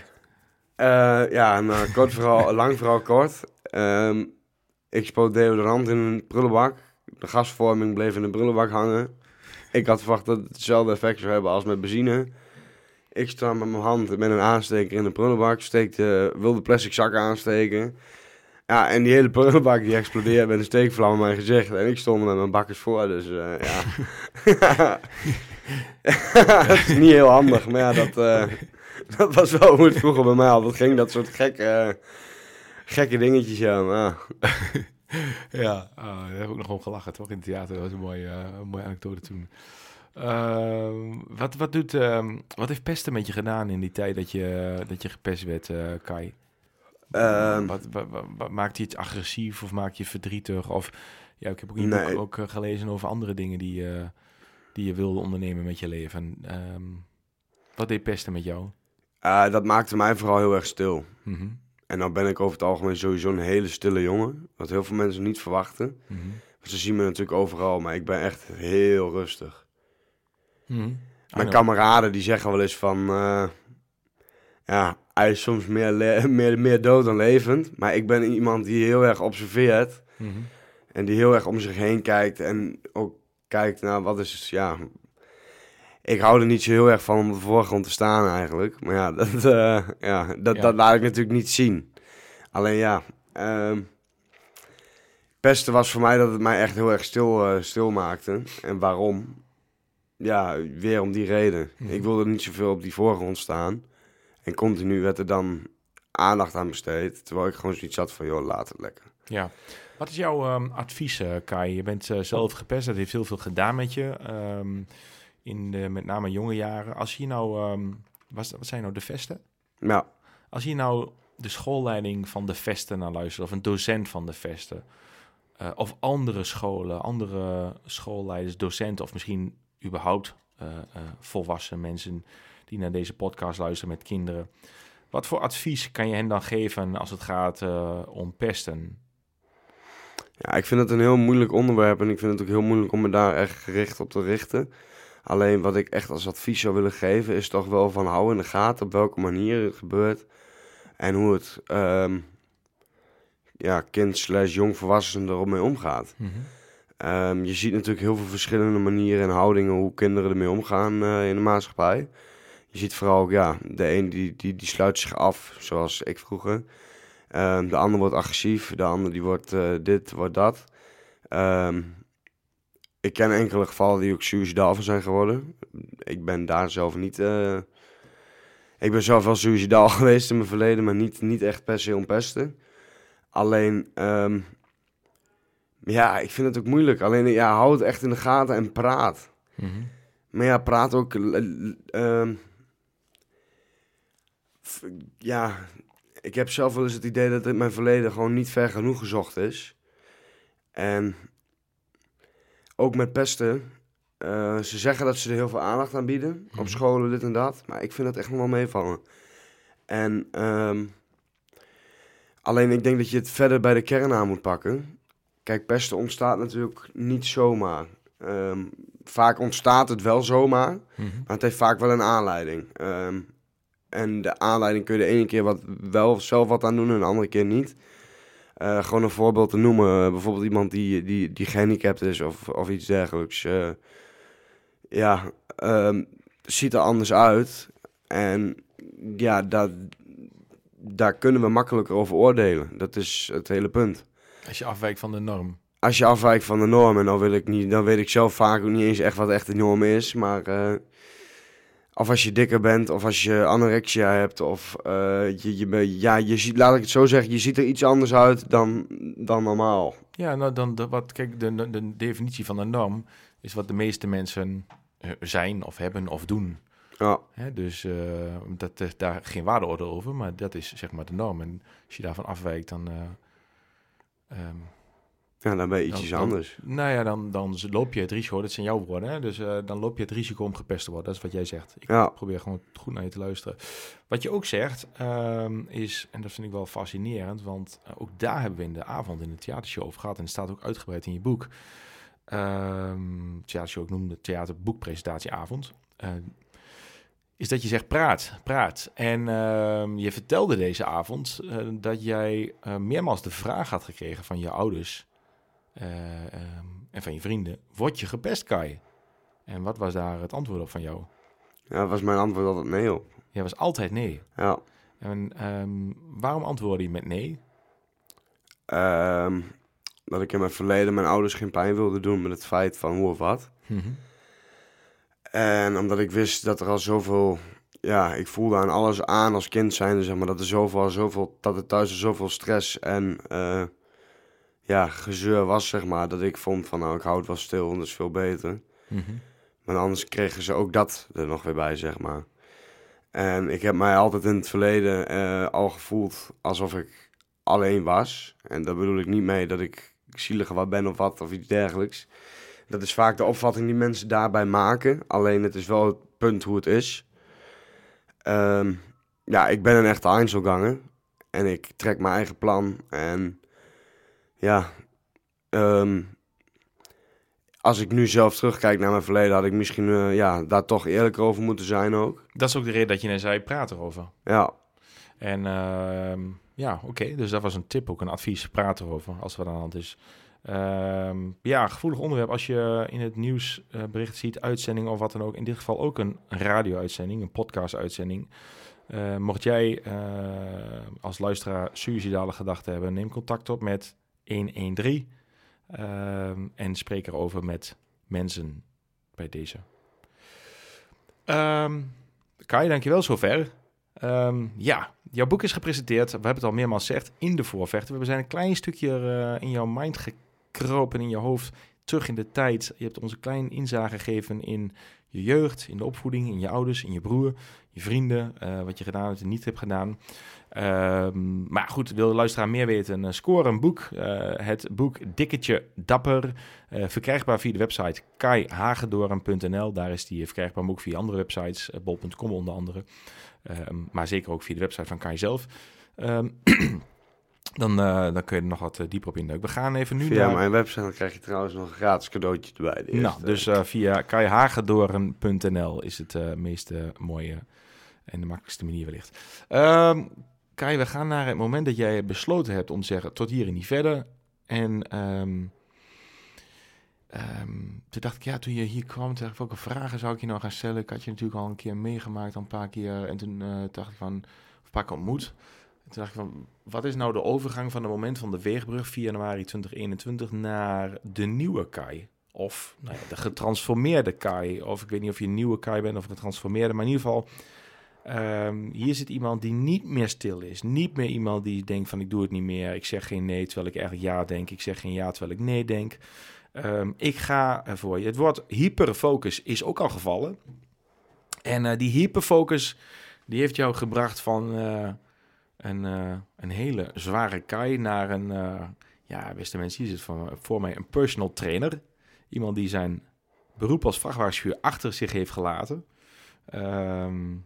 Eh, ja, nou, kort vooral, lang vooral kort. Ehm, ik spoot deodorant in een prullenbak. De gasvorming bleef in de prullenbak hangen. Ik had verwacht dat het hetzelfde effect zou hebben als met benzine. Ik sta met mijn hand met een aansteker in de prullenbak. Steek de, wilde plastic zak aansteken. Ja, en die hele prullenbak die explodeerde met een steekvlam in mijn gezicht. En ik stond met mijn bakkers voor, dus eh, ja. dat is niet heel handig, maar ja, dat... eh, dat was wel hoe het vroeger bij mij altijd ging. Dat soort gekke, gekke dingetjes, ja. Maar, ja. Ah, daar heb ik nog om gelachen, toch? In het theater, dat was een mooie, eh, een mooie anekdote toen. Ehm, wat, wat, doet, ehm, wat heeft pesten met je gedaan in die tijd dat je, dat je gepest werd, Kai? Ehm, Wat, wat, wat- wat- maakt je het agressief of maakt je verdrietig? Of ja, ik heb ook in Nee. ook eh, gelezen over andere dingen die, eh, die je wilde ondernemen met je leven. Ehm, wat deed pesten met jou? eh, dat maakte mij vooral heel erg stil. Mhm, En dan ben ik over het algemeen sowieso een hele stille jongen. Wat heel veel mensen niet verwachten. mhm, Ze zien me natuurlijk overal, maar ik ben echt heel rustig. mhm. Mijn know. kameraden die zeggen wel eens van... ja, hij is soms meer, meer, meer dood dan levend. Maar ik ben iemand die heel erg observeert. Mhm. En die heel erg om zich heen kijkt. En ook kijkt naar wat is... Ja, ik hou er niet zo heel erg van om op de voorgrond te staan eigenlijk. Maar ja, dat, eh, ja, dat, Ja. dat laat ik natuurlijk niet zien. Alleen ja... ehm pesten was voor mij dat het mij echt heel erg stil, eh, stil maakte. En waarom? Ja, weer om die reden. Mhm. Ik wilde niet zoveel op die voorgrond staan. En continu werd er dan aandacht aan besteed. Terwijl ik gewoon zoiets had van, joh, laat het lekker. Ja. Wat is jouw ehm, advies, eh, Kai? Je bent eh, zelf gepest, dat heeft heel veel gedaan met je. ehm, in de, met name jonge jaren. Als je nou, ehm, wat, wat zijn nou de vesten? Ja, Als je nou de schoolleiding van de Vesten naar luistert, of een docent van de Vesten, eh, of andere scholen, andere schoolleiders, docenten, of misschien überhaupt volwassen mensen die naar deze podcast luisteren met kinderen. Wat voor advies kan je hen dan geven als het gaat eh, om pesten? ja, ik vind het een heel moeilijk onderwerp. En ik vind het ook heel moeilijk om me daar echt gericht op te richten. Alleen wat ik echt als advies zou willen geven... is toch wel van hou in de gaten op welke manier het gebeurt. En hoe het ehm, ja, kind slash jong volwassen ermee omgaat. Ehm, je ziet natuurlijk heel veel verschillende manieren en houdingen hoe kinderen ermee omgaan eh, in de maatschappij. Je ziet vooral ja, de een die, die, die sluit zich af, zoals ik vroeger. Ehm, de ander wordt agressief, de ander die wordt eh, dit, wordt dat. Ehm, ik ken enkele gevallen die ook suicidaal van zijn geworden. Ik ben daar zelf niet... eh, ik ben zelf wel suicidaal geweest in mijn verleden, maar niet, niet echt per se om pesten. Alleen... ehm, ja, ik vind het ook moeilijk. Alleen, ja, hou het echt in de gaten en praat. Mhm. Maar ja, praat ook... ja, ik heb zelf wel eens het idee dat in mijn verleden gewoon niet ver genoeg gezocht is. En ook met pesten. eh, ze zeggen dat ze er heel veel aandacht aan bieden. Op Mhm. scholen, dit en dat. Maar ik vind dat echt nog wel meevallen. En ehm, alleen ik denk dat je het verder bij de kern aan moet pakken. Kijk, pesten ontstaat natuurlijk niet zomaar. Ehm, vaak ontstaat het wel zomaar, Mhm. maar het heeft vaak wel een aanleiding. Ehm, en de aanleiding kun je de ene keer wat, wel zelf wat aan doen en de andere keer niet. Eh, gewoon een voorbeeld te noemen. bijvoorbeeld iemand die, die, die gehandicapt is of, of iets dergelijks. Eh, ja, ehm, ziet er anders uit. En ja, dat, daar kunnen we makkelijker over oordelen. Dat is het hele punt. Als je afwijkt van de norm. Als je afwijkt van de norm, en dan, wil ik niet, dan weet ik zelf vaak ook niet eens echt wat echt de norm is. Maar eh, of als je dikker bent, of als je anorexia hebt, of eh, je, je, ja, je ziet, laat ik het zo zeggen, je ziet er iets anders uit dan, dan normaal. Ja, nou dan de, wat, kijk, de, de, de definitie van een norm is wat de meeste mensen eh, zijn of hebben of doen. Ja, Hè, dus eh, dat is daar geen waardeoordeel over, maar dat is zeg maar de norm. En als je daarvan afwijkt, dan. eh, ehm, ja dan ben je dan- anders. nou ja, dan, dan loop je het risico, dat zijn jouw woorden, hè? dus eh, dan loop je het risico om gepest te worden. Dat is wat jij zegt. Ik Ja. probeer gewoon goed naar je te luisteren. Wat je ook zegt, ehm, is, en dat vind ik wel fascinerend, want eh, ook daar hebben we in de avond in de theatershow over gehad. En het staat ook uitgebreid in je boek. Ehm theatershow, ik noem de theaterboekpresentatieavond. Eh, is dat je zegt praat, praat. En ehm, je vertelde deze avond dat jij meermaals de vraag had gekregen van je ouders eh, ehm, en van je vrienden: word je gepest, Kai? En wat was daar het antwoord op van jou? Ja, was mijn antwoord altijd nee op. Jij was altijd nee. Ja. En ehm, waarom antwoordde je met nee? Ehm, dat ik in mijn verleden mijn ouders geen pijn wilde doen met het feit van hoe of wat. En omdat ik wist dat er al zoveel, ja, ik voelde aan alles aan als kind zijnde, zeg maar, dat er zoveel, zoveel, dat er thuis zoveel stress en, eh, ja, gezeur was, zeg maar, dat ik vond van, nou, ik hou het wel stil, want dat is veel beter. Mhm. Maar anders kregen ze ook dat er nog weer bij, zeg maar. En ik heb mij altijd in het verleden eh, al gevoeld alsof ik alleen was. En daar bedoel ik niet mee dat ik zieliger wat ben of wat of iets dergelijks. Dat is vaak de opvatting die mensen daarbij maken. Alleen het is wel het punt hoe het is. Ehm, ja, ik ben een echte Einzelganger. En ik trek mijn eigen plan. En ja, ehm, als ik nu zelf terugkijk naar mijn verleden, had ik misschien eh, ja, daar toch eerlijker over moeten zijn ook. Dat is ook de reden dat je net zei, praat erover. Ja, En ehm, ja, oké, dus dat was een tip, ook een advies, praat erover als wat aan de hand is. Ehm, ja, gevoelig onderwerp. Als je in het nieuws eh, bericht ziet, uitzending of wat dan ook. In dit geval ook een radio-uitzending, een podcast-uitzending. Eh, mocht jij eh, als luisteraar suïcidale gedachten hebben, neem contact op met 113 ehm, en spreek erover met mensen bij deze. Ehm Kai, dankjewel zover. Ehm, ja, jouw boek is gepresenteerd. We hebben het al meermaals gezegd in de voorvechten. We zijn een klein stukje eh, in jouw mind gekropen, in je hoofd, terug in de tijd. Je hebt ons een klein inzage gegeven in je jeugd, in de opvoeding, in je ouders, in je broer, je vrienden, eh, wat je gedaan hebt en niet hebt gedaan. Ehm, maar goed, wil de luisteraar meer weten? uh, score een boek. Eh, het boek Dikketje Dapper. eh, verkrijgbaar via de website kaihagedoren.nl. Daar is die verkrijgbaar, maar ook via andere websites. eh, bol.com onder andere. Ehm, maar zeker ook via de website van Kai zelf. Ehm, dan, eh, dan kun je er nog wat eh, dieper op induiken. We gaan even nu via naar... mijn website krijg je trouwens nog een gratis cadeautje erbij. Nou, dus eh, via kaihagedoren.nl is het eh meest eh, mooie en de makkelijkste manier wellicht. Ehm Kai, we gaan naar het moment dat jij besloten hebt om te zeggen tot hier en niet verder. En ehm, toen dacht ik, ja, toen je hier kwam, dacht ik, welke vragen zou ik je nou gaan stellen? Ik had je natuurlijk al een keer meegemaakt, een paar keer. En toen eh, dacht ik van, of een paar ontmoet. En toen dacht ik van, wat is nou de overgang van het moment van de Weegbrug 4 januari 2021 naar de nieuwe Kai? Of nou ja, de getransformeerde Kai. Of ik weet niet of je een nieuwe Kai bent of getransformeerde. Maar in ieder geval, ehm, hier zit iemand die niet meer stil is. Niet meer iemand die denkt van ik doe het niet meer. Ik zeg geen nee terwijl ik eigenlijk ja denk. Ik zeg geen ja terwijl ik nee denk. Ehm, ik ga ervoor. Het woord hyperfocus is ook al gevallen. En eh, die hyperfocus die heeft jou gebracht van eh, een, eh, een hele zware Kai naar een... ja, beste mensen, hier zit voor, voor mij een personal trainer. Iemand die zijn beroep als vrachtwagenchauffeur achter zich heeft gelaten. Ehm,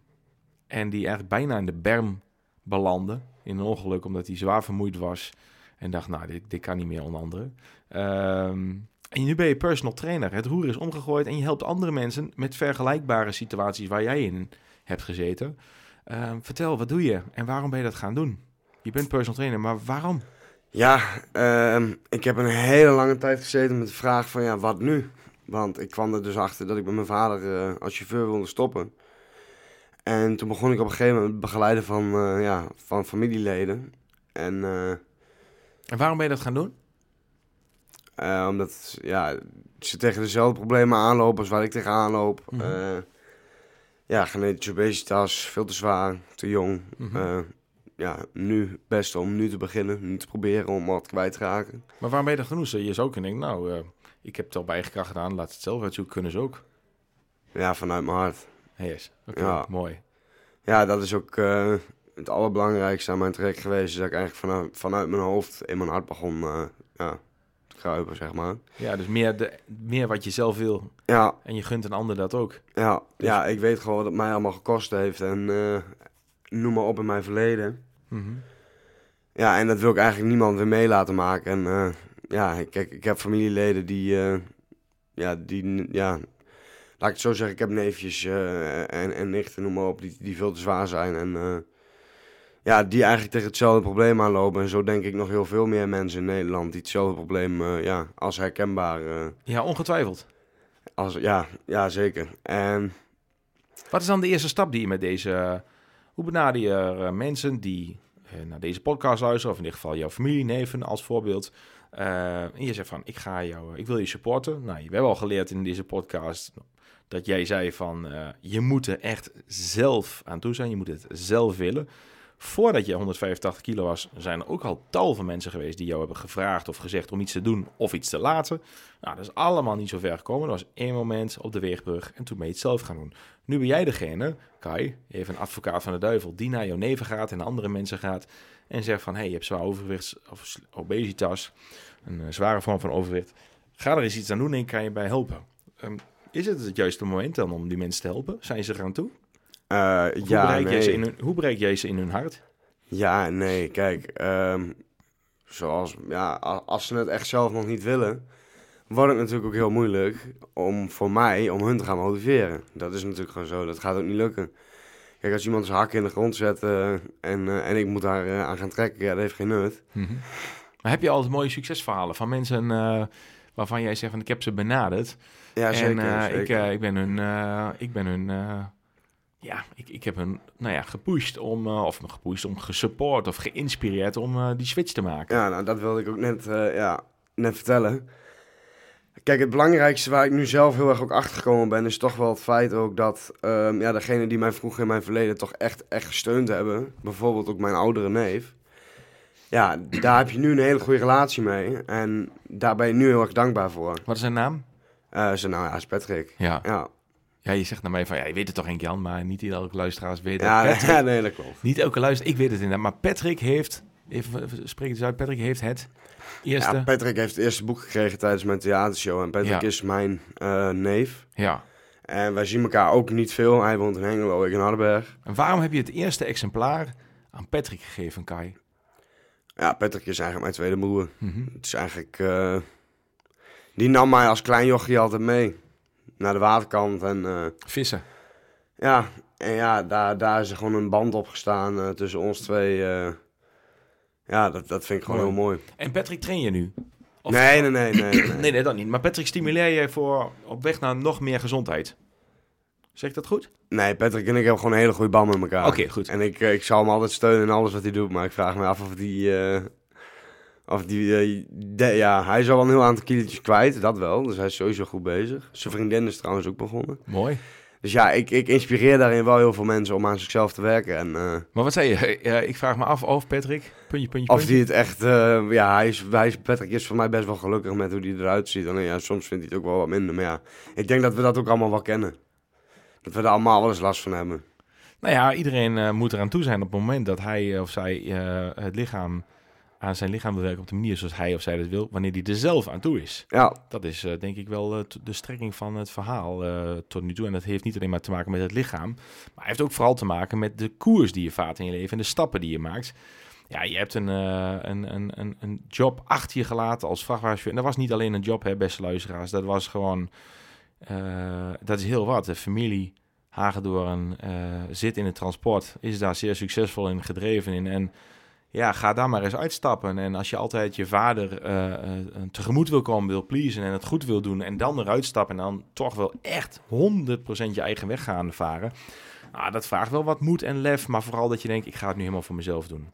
en die eigenlijk bijna in de berm belandde in een ongeluk omdat hij zwaar vermoeid was. En dacht, nou, dit, dit kan niet meer onder andere. Ehm, en nu ben je personal trainer. Het roer is omgegooid en je helpt andere mensen met vergelijkbare situaties waar jij in hebt gezeten. Ehm, vertel, wat doe je en waarom ben je dat gaan doen? Je bent personal trainer, maar waarom? Ja, ehm, ik heb een hele lange tijd gezeten met de vraag van ja, wat nu? Want ik kwam er dus achter dat ik met mijn vader eh, als chauffeur wilde stoppen. En toen begon ik op een gegeven moment het begeleiden van, eh, ja, van familieleden. En eh, En waarom ben je dat gaan doen? eh, omdat ja, ze tegen dezelfde problemen aanlopen als waar ik tegenaan loop. Mhm. Eh, ja, genetische obesitas, veel te zwaar, te jong. Eh, ja, nu het beste om nu te beginnen, nu te proberen om wat kwijt te raken. Maar waarom ben je dat gaan doen? Je zou kunnen denken, nou, eh, ik heb het al bij eigen kracht gedaan, laat het zelf uitzoeken, kunnen ze ook. Ja, vanuit mijn hart. Yes, oké, Ja. mooi. Ja, dat is ook eh, het allerbelangrijkste aan mijn traject geweest. Is dat ik eigenlijk vanuit, vanuit mijn hoofd in mijn hart begon eh, ja, te kruipen, zeg maar. Ja, dus meer, de, meer wat je zelf wil Ja, en je gunt een ander dat ook. ja, Dus- ja, ik weet gewoon wat het mij allemaal gekost heeft. En eh, noem maar op in mijn verleden. Mhm. Ja, en dat wil ik eigenlijk niemand weer mee laten maken. En eh, ja, kijk, ik heb familieleden die, eh, ja, die, ja, laat ik het zo zeggen, ik heb neefjes eh, en, en nichten, noem maar op, die, die veel te zwaar zijn. En eh, ja, die eigenlijk tegen hetzelfde probleem aanlopen. En zo denk ik nog heel veel meer mensen in Nederland die hetzelfde probleem, eh, ja, als herkenbaar, eh, Ja, ongetwijfeld. als, ja, ja, zeker. En Wat is dan de eerste stap die je met deze... Hoe benader je mensen die naar deze podcast luisteren, of in dit geval jouw familie, neven als voorbeeld. En je zegt van, ik ga jou, ik wil je supporten. Nou, we hebben al geleerd in deze podcast dat jij zei van, eh, je moet er echt zelf aan toe zijn. Je moet het zelf willen. voordat je 185 kilo was, zijn er ook al tal van mensen geweest die jou hebben gevraagd of gezegd om iets te doen of iets te laten. Nou, dat is allemaal niet zo ver gekomen. Er was één moment op de weegbrug en toen ben je het zelf gaan doen. Nu ben jij degene, Kai, even een advocaat van de duivel, die naar jouw neven gaat en andere mensen gaat en zegt van, hé, hey, je hebt zwaar overwicht of obesitas, een eh, zware vorm van overwicht. Ga er eens iets aan doen en kan je bij helpen. Ehm, is het het juiste moment dan om die mensen te helpen? Zijn ze eraan toe? Eh, ja, hoe, bereik jij ze nee. in hun, hoe bereik jij ze in hun hart? Ja, nee, kijk, ehm, zoals, ja, als ze het echt zelf nog niet willen, wordt het natuurlijk ook heel moeilijk om voor mij, om hun te gaan motiveren. Dat is natuurlijk gewoon zo, dat gaat ook niet lukken. Kijk, als iemand zijn hakken in de grond zet eh, en, eh, en ik moet daar aan gaan trekken, ja, dat heeft geen nut. Maar heb je altijd mooie succesverhalen van mensen waarvan jij zegt van ik heb ze benaderd Ja, en zeker. eh, zeker. Ik, eh, ik ben hun, eh, ik ben hun, eh, ja, ik, ik heb hun, nou ja, gepusht om, eh, of gepusht om gesupport of geïnspireerd om eh, die switch te maken. Ja, nou, dat wilde ik ook net, eh, ja, net vertellen. Kijk, het belangrijkste waar ik nu zelf heel erg ook achter gekomen ben, is toch wel het feit ook dat ehm ja, degene die mij vroeger in mijn verleden toch echt, echt gesteund hebben, bijvoorbeeld ook mijn oudere neef, ja, daar heb je nu een hele goede relatie mee. En daar ben je nu heel erg dankbaar voor. Wat is zijn naam? Eh ze, nou ja, is Patrick. Ja. Ja, ja, je zegt naar mij van ja, je weet het toch Henk Jan, maar niet elke luisteraars weet het. ja, Patrick, nee, dat klopt. niet elke luister, ik weet het inderdaad, maar Patrick heeft, even spreek het uit, Patrick heeft het eerste, Ja, Patrick heeft het eerste boek gekregen tijdens mijn theatershow. En Patrick Ja. is mijn eh, neef. ja. En wij zien elkaar ook niet veel. Hij woont in Hengelo, ik in Hardenberg. En waarom heb je het eerste exemplaar aan Patrick gegeven, Kai? Ja, Patrick is eigenlijk mijn tweede broer. Mhm. Het is eigenlijk... eh, die nam mij als klein jochie altijd mee. Naar de waterkant. En eh, Vissen. ja, en ja daar, daar is er gewoon een band op gestaan eh, tussen ons twee. eh. ja, dat, dat vind ik gewoon Mooi. heel mooi. En Patrick train je nu? Of- Nee, nee, nee, nee. nee. Nee, nee, dat niet. Maar Patrick stimuleer je voor op weg naar nog meer gezondheid. Zeg ik dat goed? Nee, Patrick en ik hebben gewoon een hele goede band met elkaar. Oké, goed. En ik, ik zal hem altijd steunen in alles wat hij doet. Maar ik vraag me af of die... eh, of die eh, de- ja, hij is al een heel aantal kilo's kwijt, dat wel. Dus hij is sowieso goed bezig. Zijn vriendin is trouwens ook begonnen. Mooi. Dus ja, ik, ik inspireer daarin wel heel veel mensen om aan zichzelf te werken. En eh, Maar wat zei je? Ja, ik vraag me af of Patrick, puntje, puntje, of die het echt... eh, ja, hij is, hij is, Patrick is voor mij best wel gelukkig met hoe hij eruit ziet. En ja, soms vindt hij het ook wel wat minder. Maar ja, ik denk dat we dat ook allemaal wel kennen. Dat we er allemaal wel eens last van hebben. Nou ja, iedereen eh, moet eraan toe zijn op het moment dat hij of zij eh, het lichaam aan zijn lichaam wil werken op de manier zoals hij of zij dat wil, wanneer hij er zelf aan toe is. Ja, Dat is eh, denk ik wel eh, de strekking van het verhaal eh, tot nu toe. En dat heeft niet alleen maar te maken met het lichaam, maar heeft ook vooral te maken met de koers die je vaart in je leven en de stappen die je maakt. Ja, je hebt een, een, een, een, een job achter je gelaten als vrachtwagenchauffeur. En dat was niet alleen een job, hè, beste luisteraars. Dat was gewoon, dat is heel wat. De familie Hagedoorn zit in het transport, is daar zeer succesvol in, gedreven in. En ja, ga daar maar eens uitstappen. En als je altijd je vader eh, eh, tegemoet wil komen, wil pleasen en het goed wil doen... en dan eruit stappen en dan toch wel echt 100% je eigen weg gaan varen... Nou, dat vraagt wel wat moed en lef, maar vooral dat je denkt, ik ga het nu helemaal voor mezelf doen.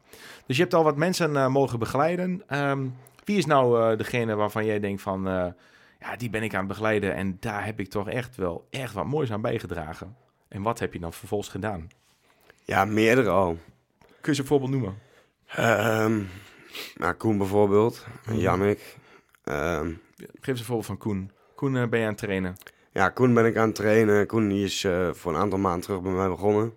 Dus je hebt al wat mensen eh, mogen begeleiden. Ehm, wie is nou degene waarvan jij denkt van, ja, die ben ik aan het begeleiden en daar heb ik toch echt wel echt wat moois aan bijgedragen. En wat heb je dan vervolgens gedaan? ja meerdere al. Kun je ze een voorbeeld noemen? Ehm nou, Koen bijvoorbeeld. En Mhm. Jannik. Ehm, Geef eens een voorbeeld van Koen. Koen, eh, ben je aan het trainen? ja, Koen ben ik aan het trainen. Koen die is eh, voor een aantal maanden terug bij mij begonnen.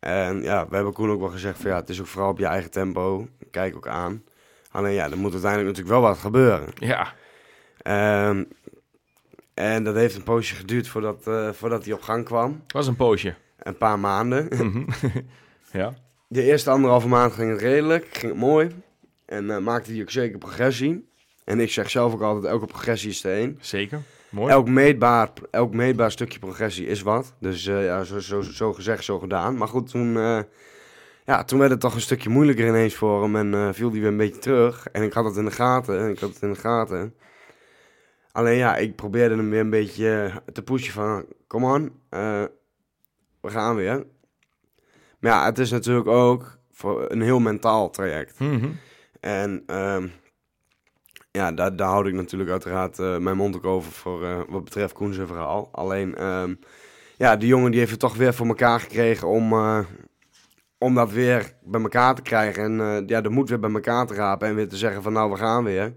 En ja, we hebben Koen ook wel gezegd van ja, het is ook vooral op je eigen tempo. Kijk ook aan. Alleen ja, er moet uiteindelijk natuurlijk wel wat gebeuren. Ja, Ehm, en dat heeft een poosje geduurd voordat, eh, voordat hij op gang kwam. was een poosje. Een paar maanden. Mhm. ja. De eerste anderhalve maand ging het redelijk, ging het mooi. En eh, maakte hij ook zeker progressie. En ik zeg zelf ook altijd, elke progressie is te één. Zeker. Mooi. Elk meetbaar, elk meetbaar stukje progressie is wat. Dus eh, ja, zo, zo, zo gezegd, zo gedaan. Maar goed, toen, eh, ja, toen werd het toch een stukje moeilijker ineens voor hem. En viel hij weer een beetje terug. En ik had het in de gaten. En ik had het in de gaten. Alleen ja, ik probeerde hem weer een beetje te pushen van... Kom on, we gaan weer. Maar ja, het is natuurlijk ook voor een heel mentaal traject. Mhm. En ehm, ja, daar, daar houd ik natuurlijk uiteraard eh, mijn mond ook over voor eh, wat betreft Koen zijn verhaal. Alleen, ehm, ja, die jongen die heeft het toch weer voor elkaar gekregen om, eh, om dat weer bij elkaar te krijgen en ja, de moed weer bij elkaar te rapen en weer te zeggen van nou, we gaan weer.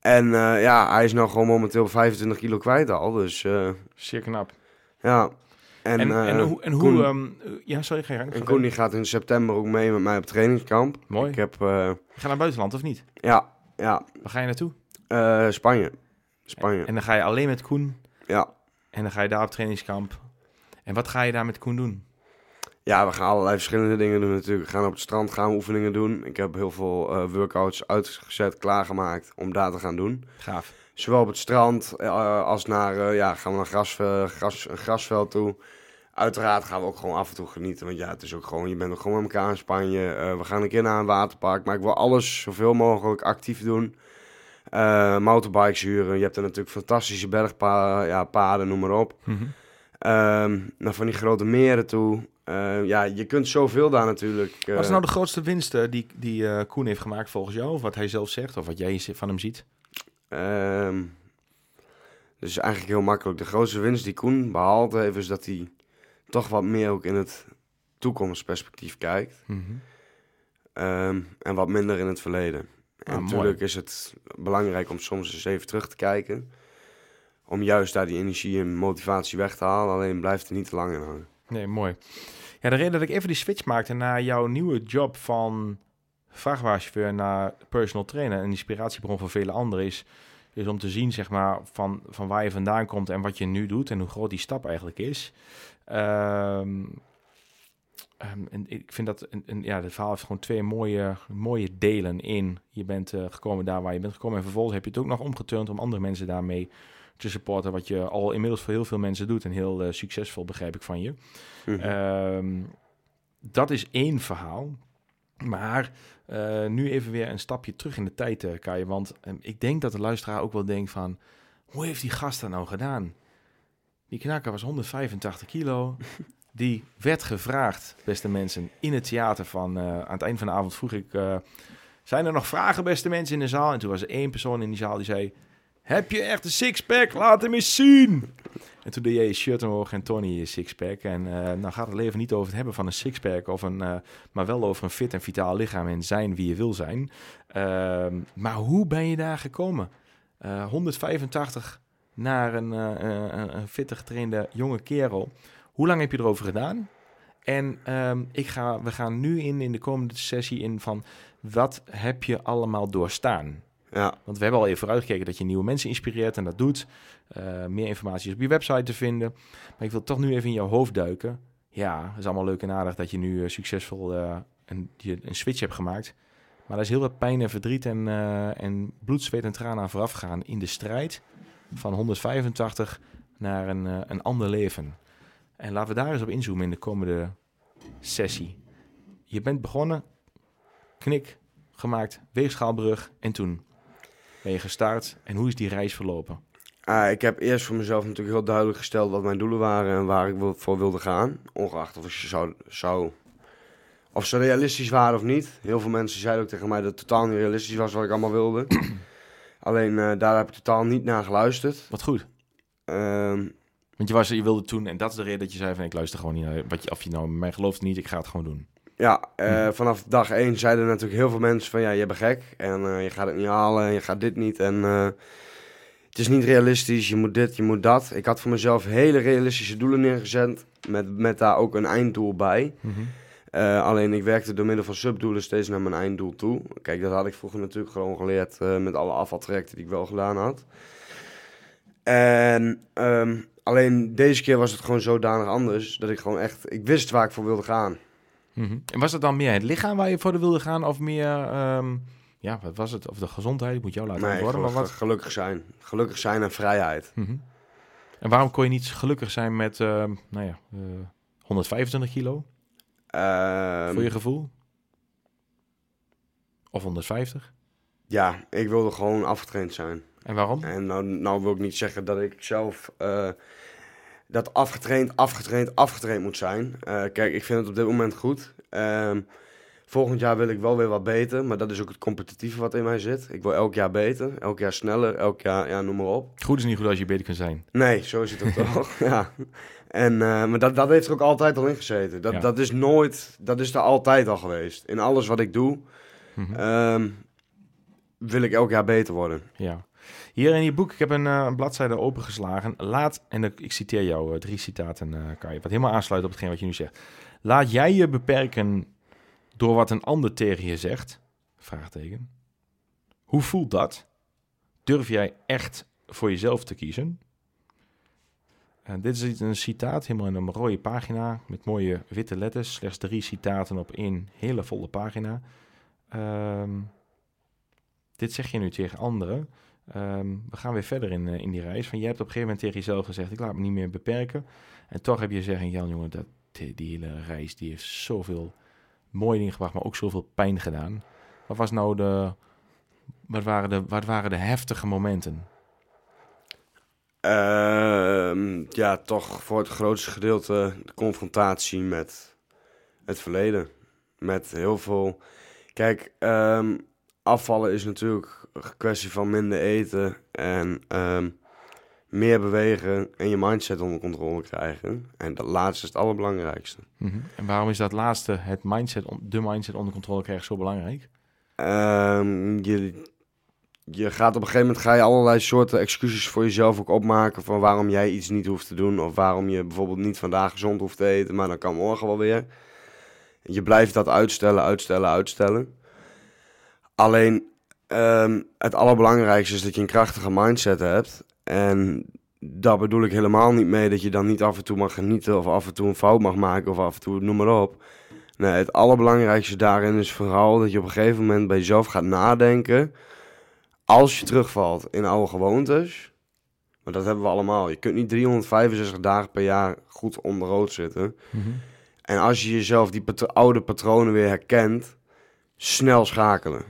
En ja, hij is nou gewoon momenteel 25 kilo kwijt al, dus Zeer knap. ja. En, en, eh, hoe... En Koen- hoe ehm, ja, sorry, ga je gang. En Koen die gaat in september ook mee met mij op trainingskamp. Mooi. Ik heb, eh, Ga naar het buitenland of niet? ja, ja, Waar ga je naartoe? eh, Spanje. Spanje, En dan ga je alleen met Koen ja. en dan ga je daar op trainingskamp. En wat ga je daar met Koen doen? Ja, we gaan allerlei verschillende dingen doen natuurlijk. We gaan op het strand gaan oefeningen doen. Ik heb heel veel eh, workouts uitgezet, klaargemaakt om daar te gaan doen. Gaaf. Zowel op het strand eh, als naar, eh, ja, gaan we naar gras, eh, gras, een grasveld toe. Uiteraard gaan we ook gewoon af en toe genieten. Want ja, het is ook gewoon, je bent ook gewoon met elkaar in Spanje. Eh, we gaan een keer naar een waterpark. Maar ik wil alles zoveel mogelijk actief doen. Eh motorbikes huren. Je hebt er natuurlijk fantastische bergpaden, ja, paden, noem maar op. Ehm, naar van die grote meren toe. Eh, ja, je kunt zoveel daar natuurlijk. Wat is nou de grootste winst die, die Koen heeft gemaakt volgens jou? Of wat hij zelf zegt? Of wat jij van hem ziet? Ehm, dus eigenlijk heel makkelijk. De grootste winst die Koen behaald heeft, is dat hij toch wat meer ook in het toekomstperspectief kijkt. Mhm. Ehm, en wat minder in het verleden. En Ah, mooi. natuurlijk is het belangrijk om soms eens even terug te kijken. Om juist daar die energie en motivatie weg te halen. Alleen blijft er niet te lang in hangen. Nee, mooi. Ja, de reden dat ik even die switch maakte naar jouw nieuwe job van vrachtwagenchauffeur naar personal trainer, een inspiratiebron voor vele anderen is, is om te zien zeg maar, van, van waar je vandaan komt en wat je nu doet en hoe groot die stap eigenlijk is. Ehm, ehm, en ik vind dat een, een, ja, het verhaal heeft gewoon twee mooie, mooie delen in. Je bent eh, gekomen daar waar je bent gekomen en vervolgens heb je het ook nog omgeturnd om andere mensen daarmee te supporten, wat je al inmiddels voor heel veel mensen doet en heel eh, succesvol begrijp ik van je. Mhm. Ehm, dat is één verhaal. Maar eh, nu even weer een stapje terug in de tijd, Kai. Want ik denk dat de luisteraar ook wel denkt van... Hoe heeft die gast dat nou gedaan? Die knakker was 185 kilo. Die werd gevraagd, beste mensen, in het theater van... eh, aan het eind van de avond vroeg ik... eh, zijn er nog vragen, beste mensen, in de zaal? En toen was er één persoon in die zaal die zei... Heb je echt een sixpack? Laat hem eens zien! En toen deed jij je shirt omhoog en Tony je sixpack. En eh nou gaat het leven niet over het hebben van een sixpack, of een, maar wel over een fit en vitaal lichaam en zijn wie je wil zijn. Ehm, maar hoe ben je daar gekomen? Eh, 185 naar een, eh, eh, een, fitte getrainde jonge kerel. Hoe lang heb je erover gedaan? En ehm, ik ga, we gaan nu in, in de komende sessie in van wat heb je allemaal doorstaan? Ja, Want we hebben al even vooruitgekeken dat je nieuwe mensen inspireert en dat doet. Eh, meer informatie is op je website te vinden. Maar ik wil toch nu even in jouw hoofd duiken. Ja, het is allemaal leuk en aardig dat je nu succesvol een, je, een switch hebt gemaakt. Maar er is heel wat pijn en verdriet en, en bloed, zweet en tranen aan vooraf gegaan in de strijd van 185 naar een, eh, een ander leven. En laten we daar eens op inzoomen in de komende sessie. Je bent begonnen, knik gemaakt, weegschaalbrug en toen ben je gestart en hoe is die reis verlopen? Ah, ik heb eerst voor mezelf natuurlijk heel duidelijk gesteld wat mijn doelen waren en waar ik voor wilde gaan. Ongeacht of ze zou, zou, of ze realistisch waren of niet. Heel veel mensen zeiden ook tegen mij dat het totaal niet realistisch was wat ik allemaal wilde. Alleen eh, daar heb ik totaal niet naar geluisterd. Wat goed. Ehm, Want je, was, je wilde toen, en dat is de reden dat je zei van ik luister gewoon niet naar wat je, of je nou mij gelooft of niet, ik ga het gewoon doen. ja, eh, vanaf dag één zeiden natuurlijk heel veel mensen van ja, je bent gek en eh, je gaat het niet halen en je gaat dit niet en het is niet realistisch, je moet dit, je moet dat. Ik had voor mezelf hele realistische doelen neergezet met, met daar ook een einddoel bij. Eh, alleen ik werkte door middel van subdoelen steeds naar mijn einddoel toe. Kijk, dat had ik vroeger natuurlijk gewoon geleerd eh, met alle afvaltrajecten die ik wel gedaan had. En ehm, alleen deze keer was het gewoon zodanig anders dat ik gewoon echt, ik wist waar ik voor wilde gaan. Mhm. En was het dan meer het lichaam waar je voor wilde gaan of meer, ehm, ja, wat was het? Of de gezondheid? Ik moet jou laten Nee, antwoorden, maar wat? gelukkig zijn. Gelukkig zijn en vrijheid. Mhm. En waarom kon je niet gelukkig zijn met, ehm, nou ja, eh, 125 kilo Ehm, voor je gevoel? Of 150? Ja, ik wilde gewoon afgetraind zijn. En waarom? En nou, nou wil ik niet zeggen dat ik zelf eh, dat afgetraind, afgetraind, afgetraind moet zijn. Eh, kijk, ik vind het op dit moment goed. Ehm, Volgend jaar wil ik wel weer wat beter, maar dat is ook het competitieve wat in mij zit. Ik wil elk jaar beter, elk jaar sneller, elk jaar, ja, noem maar op. Goed is niet goed als je beter kunt zijn. Nee, zo is het ook toch. ja. En, eh, maar dat, dat heeft er ook altijd al in gezeten. Dat, Ja. dat is nooit, dat is er altijd al geweest. In alles wat ik doe, Mhm. ehm, wil ik elk jaar beter worden. Ja. Hier in je boek, ik heb een, eh, een bladzijde opengeslagen. Laat, en ik citeer jou, eh, drie citaten, kan je, wat helemaal aansluit op hetgeen wat je nu zegt. Laat jij je beperken door wat een ander tegen je zegt? Vraagteken. Hoe voelt dat? Durf jij echt voor jezelf te kiezen? En dit is een citaat, helemaal in een rode pagina, met mooie witte letters. Slechts drie citaten op één hele volle pagina. Ehm, dit zeg je nu tegen anderen. Ehm, we gaan weer verder in, eh, in die reis. Van, jij hebt op een gegeven moment tegen jezelf gezegd: Ik laat me niet meer beperken. En toch heb je zeggen: Jan, jongen, dat, die, die hele reis die heeft zoveel mooie dingen gebracht, maar ook zoveel pijn gedaan. Wat, was nou de, wat, waren de, wat waren de heftige momenten? Ehm, ja, toch voor het grootste gedeelte de confrontatie met het verleden. Met heel veel. Kijk, ehm, afvallen is natuurlijk een kwestie van minder eten en ehm, meer bewegen en je mindset onder controle krijgen. En dat laatste is het allerbelangrijkste. Mhm. En waarom is dat laatste, het mindset, de mindset onder controle krijgen, zo belangrijk? Je, je gaat op een gegeven moment ga je allerlei soorten excuses voor jezelf ook opmaken van waarom jij iets niet hoeft te doen of waarom je bijvoorbeeld niet vandaag gezond hoeft te eten, maar dan kan morgen wel weer. Je blijft dat uitstellen, uitstellen, uitstellen. Alleen ehm, het allerbelangrijkste is dat je een krachtige mindset hebt en daar bedoel ik helemaal niet mee dat je dan niet af en toe mag genieten of af en toe een fout mag maken of af en toe noem maar op. Nee, het allerbelangrijkste daarin is vooral dat je op een gegeven moment bij jezelf gaat nadenken. Als je terugvalt in oude gewoontes, maar dat hebben we allemaal. Je kunt niet 365 dagen per jaar goed onder rood zitten. En als je jezelf die oude patronen weer herkent, snel schakelen.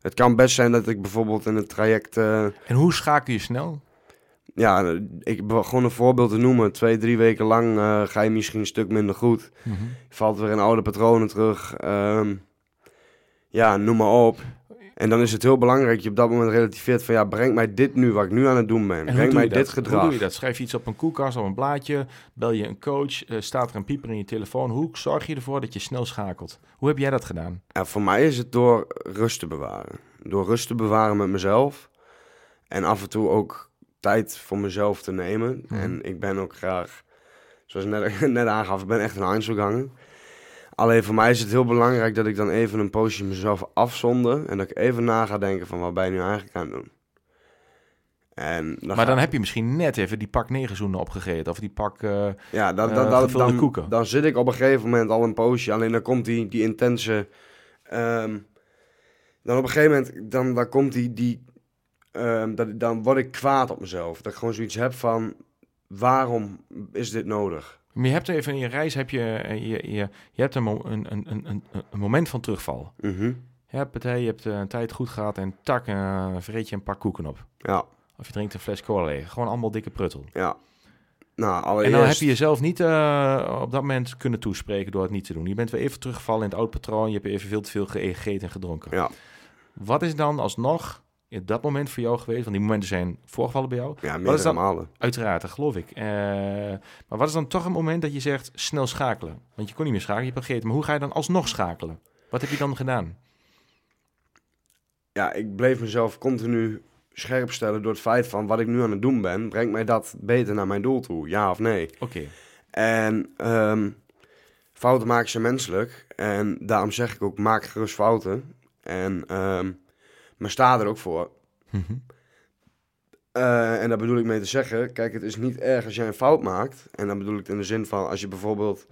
Het kan best zijn dat ik bijvoorbeeld in het traject, eh, En hoe schakel je snel? ja, ik gewoon een voorbeeld te noemen. Twee, drie weken lang eh, ga je misschien een stuk minder goed. Je valt weer in oude patronen terug. ehm, ja, noem maar op. En dan is het heel belangrijk dat je op dat moment relativeert van... ja, breng mij dit nu, wat ik nu aan het doen ben. Breng mij dit gedrag. Hoe doe je dat? Schrijf je iets op een koelkast, op een blaadje, bel je een coach, eh, staat er een pieper in je telefoon. Hoe zorg je ervoor dat je snel schakelt? Hoe heb jij dat gedaan? Ja, voor mij is het door rust te bewaren. Door rust te bewaren met mezelf. En af en toe ook tijd voor mezelf te nemen. Mhm. En ik ben ook graag, zoals ik net, net aangaf, ik ben echt een Einzelganger. Alleen voor mij is het heel belangrijk dat ik dan even een poosje mezelf afzonder. En dat ik even na ga denken van wat ben je nu eigenlijk aan het doen. En dan maar dan heb je misschien net even die pak negerzoenen opgegeten. Of die pak... eh, Ja, dan, eh, dan, dan, dan, koeken. dan zit ik op een gegeven moment al een poosje. Alleen dan komt die, die intense... ehm, dan op een gegeven moment, dan, dan komt die... die ehm, dat, dan word ik kwaad op mezelf. Dat ik gewoon zoiets heb van... Waarom is dit nodig? Maar je hebt even in je reis heb je, eh, je, je, je hebt een, een, een, een, een, een moment van terugval. Mhm. Je hebt, het, hè, je hebt eh, een tijd goed gehad en tak, eh vreet je een pak koeken op. Ja, Of je drinkt een fles cola leeg. Gewoon allemaal dikke pruttel. ja. Nou, En dan heb je jezelf niet op dat moment kunnen toespreken door het niet te doen. Je bent weer even teruggevallen in het oude patroon. Je hebt even veel te veel ge- gegeten en gedronken. Ja, Wat is dan alsnog in dat moment voor jou geweest? Want die momenten zijn voorgevallen bij jou. ja meerdere malen. Uiteraard, dat geloof ik. Eh, maar wat is dan toch een moment dat je zegt snel schakelen? Want je kon niet meer schakelen, je hebt gegeten. Maar hoe ga je dan alsnog schakelen? Wat heb je dan gedaan? Ja, ik bleef mezelf continu scherp stellen door het feit van... wat ik nu aan het doen ben, brengt mij dat beter naar mijn doel toe? Ja of nee? Oké. En ehm, fouten maken zijn menselijk. En daarom zeg ik ook, maak gerust fouten. En, ehm, maar sta er ook voor. Mhm. Eh, en daar bedoel ik mee te zeggen, kijk, het is niet erg als jij een fout maakt. En dan bedoel ik het in de zin van, als je bijvoorbeeld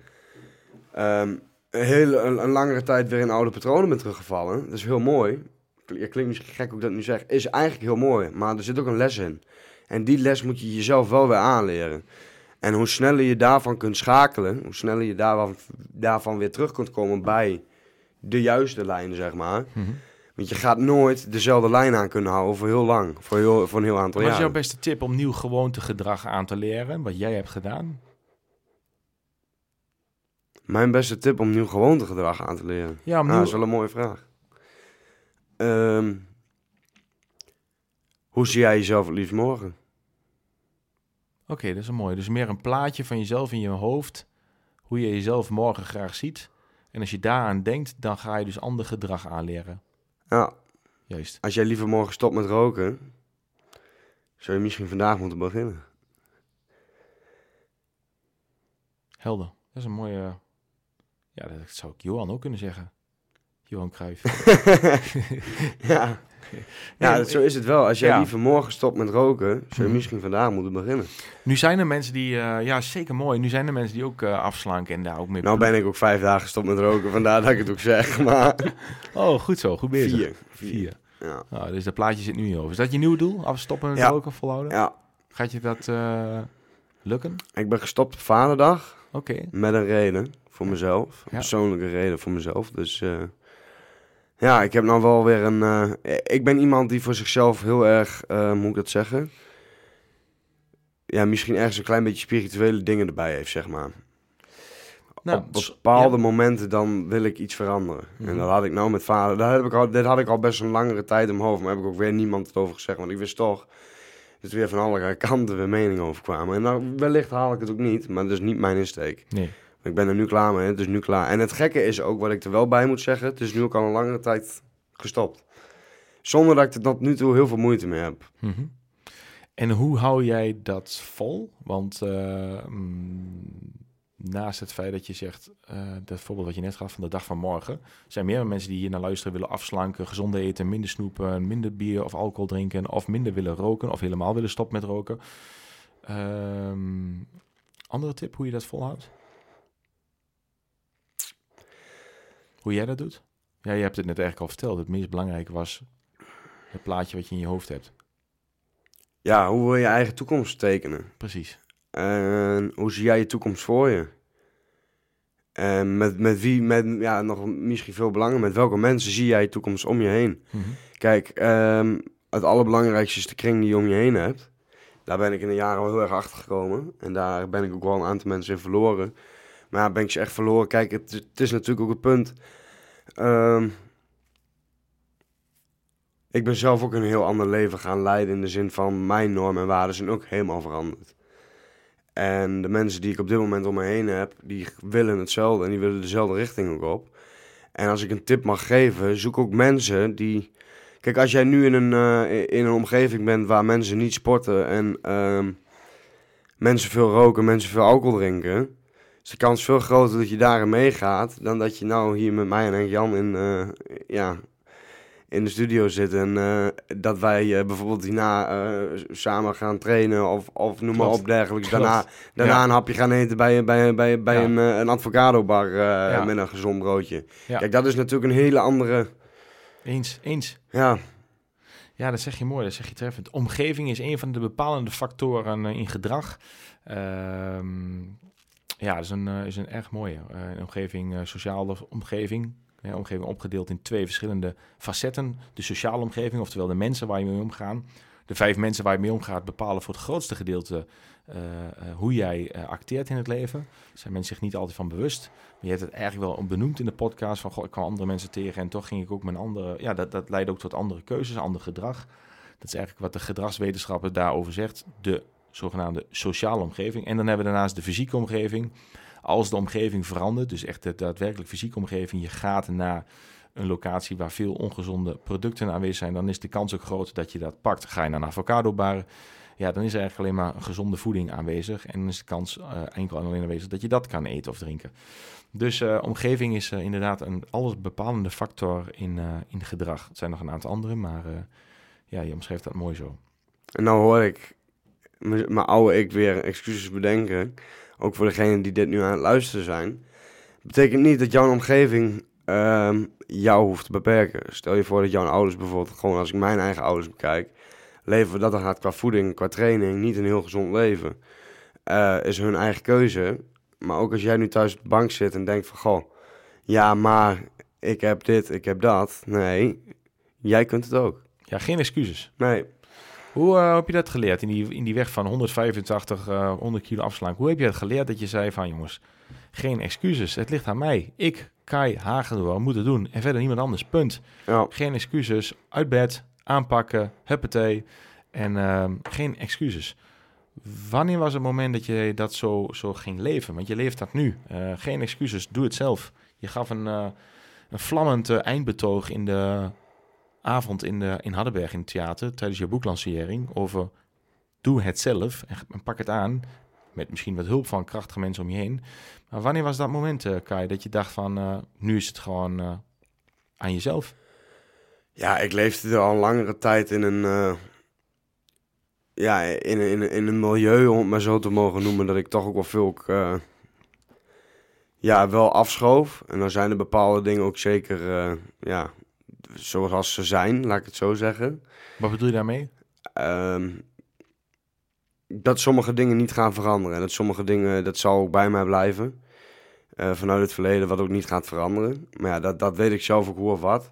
ehm, een, hele, een, een langere tijd weer in oude patronen bent teruggevallen. Dat is heel mooi. Ja, klinkt misschien gek hoe ik dat nu zeg. Is eigenlijk heel mooi, maar er zit ook een les in. En die les moet je jezelf wel weer aanleren. En hoe sneller je daarvan kunt schakelen, hoe sneller je daarvan, daarvan weer terug kunt komen bij de juiste lijn, zeg maar. Mhm. Want je gaat nooit dezelfde lijn aan kunnen houden voor heel lang, voor, heel, voor een heel aantal Wat is jaar. jouw beste tip om nieuw gewoontegedrag aan te leren? Wat jij hebt gedaan? Mijn beste tip om nieuw gewoontegedrag aan te leren. Ja, nieuw- dat is wel een mooie vraag. Ehm, hoe zie jij jezelf het liefst morgen? Oké, dat is een mooie. Dus meer een plaatje van jezelf in je hoofd. Hoe je jezelf morgen graag ziet. En als je daaraan denkt, dan ga je dus ander gedrag aanleren. Ja, Juist. als jij liever morgen stopt met roken, zou je misschien vandaag moeten beginnen. Helder. Dat is een mooie... Ja, dat zou ik Johan ook kunnen zeggen. Johan Cruijff. ja, ja dat, zo is het wel. Als jij Ja. liever morgen stopt met roken, zou je Mhm. misschien vandaag moeten beginnen. Nu zijn er mensen die... eh, ja, zeker mooi. Nu zijn er mensen die ook eh, afslanken en daar ook mee... Nou ben ik ook vijf dagen gestopt met roken, vandaar dat ik het ook zeg. Maar Oh, goed zo. Goed bezig. vier. Vier. Ja. Nou, dus dat plaatje zit nu je hoofd. Is dat je nieuwe doel? Afstoppen met Ja. roken, volhouden? ja, Gaat je dat eh, lukken? ik ben gestopt op vaderdag. Oké. Met een reden voor mezelf. Een persoonlijke reden voor mezelf. Dus ja, ik heb nou wel weer een. eh, ik ben iemand die voor zichzelf heel erg, hoe moet ik dat zeggen? Ja, misschien ergens een klein beetje spirituele dingen erbij heeft, zeg maar. Nou, Op bepaalde ja. momenten dan wil ik iets veranderen. Mhm. En dat had ik nou met vader. Dat heb ik al, dit had ik al best een langere tijd in mijn hoofd. Maar heb ik ook weer niemand het over gezegd. Want ik wist toch dat er weer van alle kanten weer meningen over kwamen. En nou, wellicht haal ik het ook niet. Maar dat is niet mijn insteek. Nee. Ik ben er nu klaar mee, het is nu klaar. En het gekke is ook, wat ik er wel bij moet zeggen, het is nu ook al een langere tijd gestopt. Zonder dat ik er tot nu toe heel veel moeite mee heb. Mhm. En hoe hou jij dat vol? Want eh, mm, naast het feit dat je zegt, eh, dat voorbeeld wat je net gaf van de dag van morgen, zijn meer mensen die hier naar luisteren willen afslanken, gezond eten, minder snoepen, minder bier of alcohol drinken, of minder willen roken, of helemaal willen stoppen met roken. Ehm, andere tip hoe je dat volhoudt? Hoe jij dat doet? Ja, je hebt het net eigenlijk al verteld. Het meest belangrijke was het plaatje wat je in je hoofd hebt. Ja, hoe wil je eigen toekomst tekenen? Precies. En hoe zie jij je toekomst voor je? En met, met wie, met, ja, nog misschien veel belangen, met welke mensen zie jij je toekomst om je heen? Mhm. Kijk, ehm, het allerbelangrijkste is de kring die je om je heen hebt. Daar ben ik in de jaren wel heel erg achter gekomen. En daar ben ik ook wel een aantal mensen in verloren. Maar ja, ben ik ze echt verloren? Kijk, het, het is natuurlijk ook het punt. Ehm, ik ben zelf ook een heel ander leven gaan leiden. In de zin van mijn normen en waarden zijn ook helemaal veranderd. En de mensen die ik op dit moment om me heen heb, die willen hetzelfde en die willen dezelfde richting ook op. En als ik een tip mag geven, zoek ook mensen die. Kijk, als jij nu in een, eh, in een omgeving bent waar mensen niet sporten en ehm, mensen veel roken, mensen veel alcohol drinken, is de kans veel groter dat je daarin meegaat dan dat je nou hier met mij en Henk Jan in, eh, ja, in de studio zit en eh, dat wij eh, bijvoorbeeld hierna samen gaan trainen of, of noem maar op dergelijks. Daarna, daarna Ja. een hapje gaan eten bij, bij, bij, bij Ja. een, een advocadobar eh, Ja. met een gezond broodje. Kijk, dat is natuurlijk een hele andere... Eens, eens. Ja, Ja, dat zeg je mooi, dat zeg je treffend. Omgeving is een van de bepalende factoren in gedrag. Ehm, ja, dat is een, eh, is een erg mooie. Eh, omgeving, eh, sociale omgeving. Omgeving opgedeeld in twee verschillende facetten. De sociale omgeving, oftewel de mensen waar je mee omgaan. De vijf mensen waar je mee omgaat bepalen voor het grootste gedeelte hoe jij acteert in het leven. Daar zijn mensen zich niet altijd van bewust. Je hebt het eigenlijk wel benoemd in de podcast van, goh, ik kwam andere mensen tegen en toch ging ik ook mijn andere, ja, dat, dat leidt ook tot andere keuzes, ander gedrag. Dat is eigenlijk wat de gedragswetenschapper daarover zegt, de zogenaamde sociale omgeving. En dan hebben we daarnaast de fysieke omgeving. Als de omgeving verandert, dus echt de daadwerkelijk fysieke omgeving, je gaat naar een locatie waar veel ongezonde producten aanwezig zijn, dan is de kans ook groot dat je dat pakt. Ga je naar een avocadobar, ja, dan is er eigenlijk alleen maar gezonde voeding aanwezig. En is de kans eh, enkel en alleen aanwezig dat je dat kan eten of drinken. Dus eh, omgeving is eh, inderdaad een alles bepalende factor in, in gedrag. Het zijn nog een aantal andere, maar ja, je omschrijft dat mooi zo. en nou hoor ik mijn oude ik weer excuses bedenken. Ook voor degenen die dit nu aan het luisteren zijn. Betekent niet dat jouw omgeving ehm, jou hoeft te beperken. Stel je voor dat jouw ouders bijvoorbeeld, gewoon als ik mijn eigen ouders bekijk, leven dat er gaat qua voeding, qua training, niet een heel gezond leven. Eh, is hun eigen keuze. Maar ook als jij nu thuis op de bank zit en denkt van, goh, ja, maar ik heb dit, ik heb dat. Nee, jij kunt het ook. Ja, geen excuses. Nee, Hoe eh, heb je dat geleerd in die, in die weg van 185, eh 100 kilo afslaan? Hoe heb je dat geleerd dat je zei van jongens, Geen excuses. Het ligt aan mij. Ik, Kai Hagendoor, moet het doen. En verder niemand anders. Punt. Ja. Geen excuses. Uit bed. Aanpakken. Huppatee. En ehm, geen excuses. Wanneer was het moment dat je dat zo, zo ging leven? Want je leeft dat nu. Eh, geen excuses. Doe het zelf. Je gaf een, eh, een vlammend eindbetoog in de avond in, de, in Hardenberg in het theater tijdens je boeklancering over doe het zelf en, pak het aan met misschien wat hulp van krachtige mensen om je heen. Maar wanneer was dat moment, eh, Kai, dat je dacht van eh, nu is het gewoon eh, aan jezelf? Ja, ik leefde al langere tijd in een, ja, in, in, in een milieu, om het maar zo te mogen noemen, dat ik toch ook wel veel, ja, wel afschoof. En dan zijn er bepaalde dingen ook zeker, ja, zoals ze zijn, laat ik het zo zeggen. Wat bedoel je daarmee? Ehm, dat sommige dingen niet gaan veranderen. En dat sommige dingen, dat zal ook bij mij blijven. eh, vanuit het verleden, wat ook niet gaat veranderen. Maar ja, dat, dat weet ik zelf ook hoe of wat.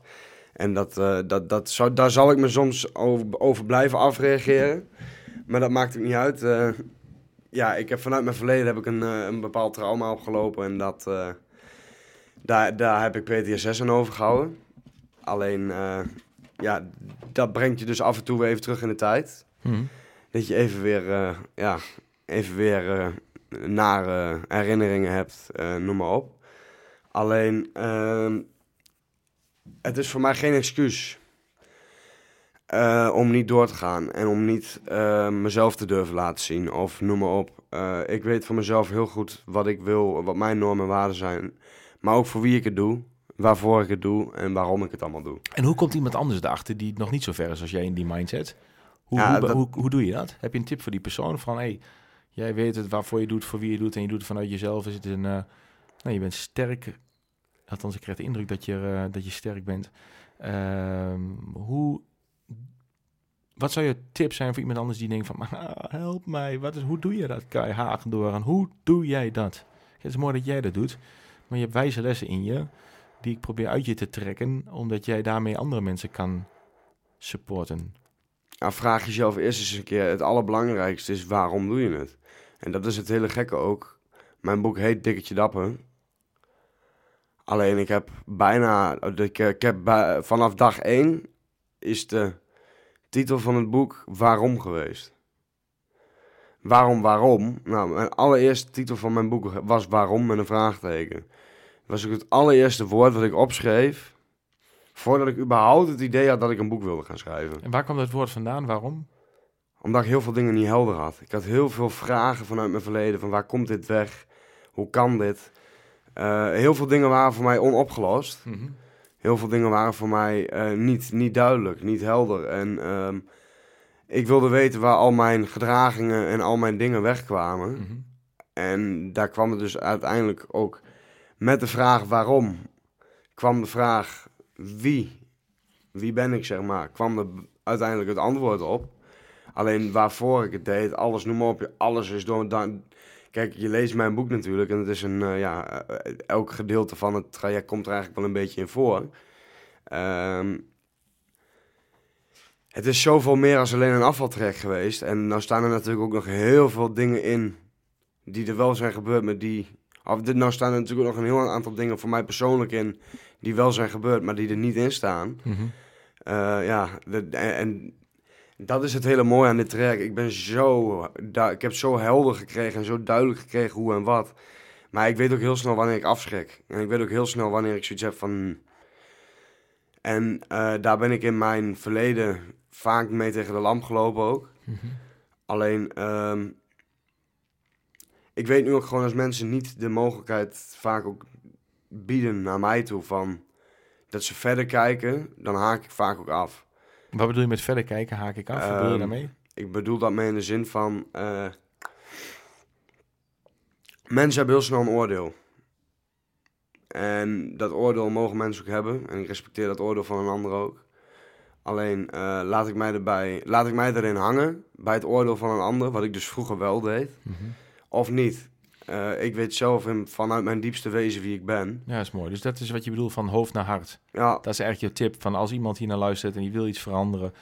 En dat, eh, dat, dat zou, daar zal ik me soms over, over blijven afreageren. Maar dat maakt ook niet uit. Eh, ja, ik heb vanuit mijn verleden heb ik een, een bepaald trauma opgelopen. En dat, daar, daar heb ik PTSS aan overgehouden. Alleen, eh, ja, dat brengt je dus af en toe weer even terug in de tijd. Hm. Dat je even weer, eh, ja, even weer eh, nare herinneringen hebt, noem maar op. Alleen, ehm, het is voor mij geen excuus om niet door te gaan en om niet mezelf te durven laten zien of noem maar op. Ik weet van mezelf heel goed wat ik wil, wat mijn normen en waarden zijn. Maar ook voor wie ik het doe, waarvoor ik het doe en waarom ik het allemaal doe. En hoe komt iemand anders erachter die nog niet zo ver is als jij in die mindset? Hoe, Ja, hoe, dat- hoe, hoe doe je dat? Heb je een tip voor die persoon van hey, jij weet het waarvoor je doet, voor wie je doet en je doet het vanuit jezelf? Is het een, nou, je bent sterk. Althans, ik krijg de indruk dat je, eh, dat je sterk bent. Ehm, hoe, wat zou je tip zijn voor iemand anders die denkt van, "Ah, help mij, wat is, hoe doe je dat, Kai Hagendoor? En hoe doe jij dat? Het is mooi dat jij dat doet, maar je hebt wijze lessen in je die ik probeer uit je te trekken, omdat jij daarmee andere mensen kan supporten. Nou, vraag jezelf eerst eens een keer, het allerbelangrijkste is waarom doe je het? En dat is het hele gekke ook. Mijn boek heet Dikketje Dapper. Alleen ik heb bijna, ik, ik heb vanaf dag één is de titel van het boek Waarom geweest. Waarom, waarom? Nou, mijn allereerste titel van mijn boek was Waarom met een vraagteken. Was ook het allereerste woord wat ik opschreef voordat ik überhaupt het idee had dat ik een boek wilde gaan schrijven En waar kwam dat woord vandaan? Waarom? omdat ik heel veel dingen niet helder had. Ik had heel veel vragen vanuit mijn verleden. Van waar komt dit weg? Hoe kan dit? Eh, heel veel dingen waren voor mij onopgelost. Heel veel dingen waren voor mij eh, niet, niet duidelijk, niet helder. En ehm, ik wilde weten waar al mijn gedragingen en al mijn dingen wegkwamen. Mhm. En daar kwam het dus uiteindelijk ook met de vraag waarom. Kwam de vraag wie, wie ben ik zeg maar, kwam er uiteindelijk het antwoord op. Alleen waarvoor ik het deed, alles noem maar op, alles is door... Dan, kijk, je leest mijn boek natuurlijk en het is een, eh, ja, eh, elk gedeelte van het traject komt er eigenlijk wel een beetje in voor. Ehm, het is zoveel meer als alleen een afvaltraject geweest. En nou staan er natuurlijk ook nog heel veel dingen in die er wel zijn gebeurd, maar die... Of, dit- nou staan er natuurlijk nog een heel aantal dingen voor mij persoonlijk in die wel zijn gebeurd, maar die er niet in staan. Mhm. Eh, ja, de- en, en dat is het hele mooie aan dit traject. Ik ben zo, ik heb zo helder gekregen en zo duidelijk gekregen hoe en wat. Maar ik weet ook heel snel wanneer ik afschrik. En ik weet ook heel snel wanneer ik zoiets heb van... En eh, daar ben ik in mijn verleden vaak mee tegen de lamp gelopen ook. Mhm. Alleen, ehm, ik weet nu ook gewoon als mensen niet de mogelijkheid vaak ook bieden naar mij toe van dat ze verder kijken, dan haak ik vaak ook af. Wat bedoel je met verder kijken? Haak ik af? Wat bedoel je Ehm, daarmee? Ik bedoel dat mee in de zin van, eh, mensen hebben heel snel een oordeel. En dat oordeel mogen mensen ook hebben. En ik respecteer dat oordeel van een ander ook. Alleen eh, laat, ik mij erbij, laat ik mij erin hangen bij het oordeel van een ander, wat ik dus vroeger wel deed, Mhm. Of niet. Eh, ik weet zelf in, vanuit mijn diepste wezen wie ik ben. Ja, dat is mooi. Dus dat is wat je bedoelt van hoofd naar hart. Ja, Dat is eigenlijk je tip van als iemand hier naar luistert en die wil iets veranderen.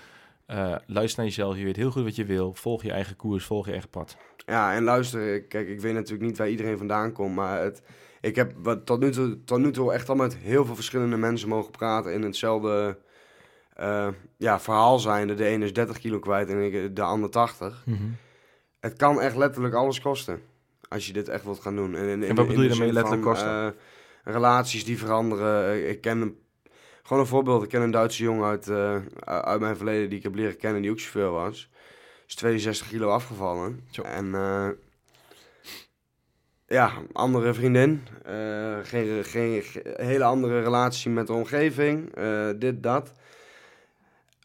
eh, luister naar jezelf. Je weet heel goed wat je wil. Volg je eigen koers, volg je eigen pad. Ja, en luister, kijk, ik weet natuurlijk niet waar iedereen vandaan komt, maar het, ik heb wat, tot, nu toe, tot nu toe echt al met heel veel verschillende mensen mogen praten in hetzelfde eh, ja, verhaal zijn. De ene is 30 kilo kwijt en ik, de ander 80. Mhm. Het kan echt letterlijk alles kosten. Als je dit echt wilt gaan doen. En, in- in- wat bedoel je daarmee letterlijk van, kosten? eh, relaties die veranderen. Ik ken een, gewoon een voorbeeld. Ik ken een Duitse jongen uit, eh, uit mijn verleden die ik heb leren kennen die ook chauffeur was. Is 62 kilo afgevallen. Zo. En eh, ja, andere vriendin. geen, geen, ge- hele andere relatie met de omgeving. dit, dat.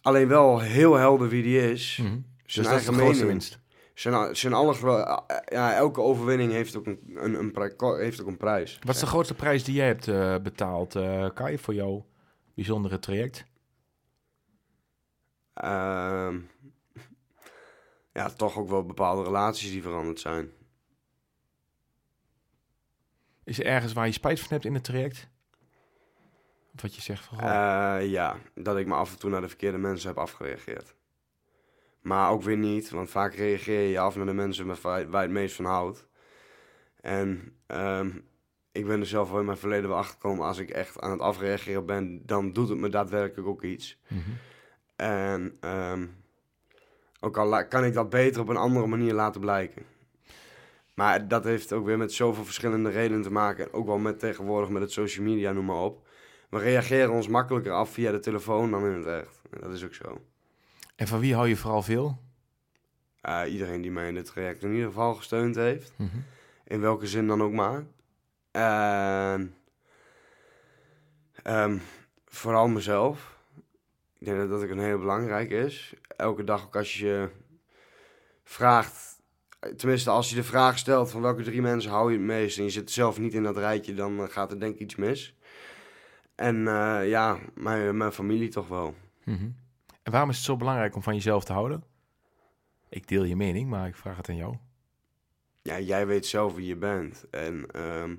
Alleen wel heel helder wie die is. Mhm. Dus dat is de grootste mening. winst. Zijn, zijn alles wel, ja, elke overwinning heeft ook een, een, heeft ook een prijs. Wat is de grootste prijs die jij hebt eh, betaald, eh Kai, voor jouw bijzondere traject? Ehm, ja, toch ook wel bepaalde relaties die veranderd zijn. Is er ergens waar je spijt van hebt in het traject? Of wat je zegt van, Eh, ja, dat ik me af en toe naar de verkeerde mensen heb afgereageerd. Maar ook weer niet, want vaak reageer je af naar de mensen waar, je het meest van houdt. En ehm, ik ben er zelf wel in mijn verleden wel achter gekomen, als ik echt aan het afreageren ben, dan doet het me daadwerkelijk ook iets. mhm. En ehm, ook al kan ik dat beter op een andere manier laten blijken. Maar dat heeft ook weer met zoveel verschillende redenen te maken. En ook wel met tegenwoordig met het social media, noem maar op. We reageren ons makkelijker af via de telefoon dan in het echt. En dat is ook zo. En van wie hou je vooral veel? Eh, iedereen die mij in dit traject in ieder geval gesteund heeft. Mhm. In welke zin dan ook maar. En ehm, vooral mezelf. Ik denk dat dat een hele belangrijke is. Elke dag ook als je vraagt, tenminste als je de vraag stelt van welke drie mensen hou je het meest en je zit zelf niet in dat rijtje, dan eh, gaat er denk ik iets mis. En eh, ja, mijn, mijn familie toch wel. Mhm. En waarom is het zo belangrijk om van jezelf te houden? Ik deel je mening, maar ik vraag het aan jou. ja, jij weet zelf wie je bent. En ehm,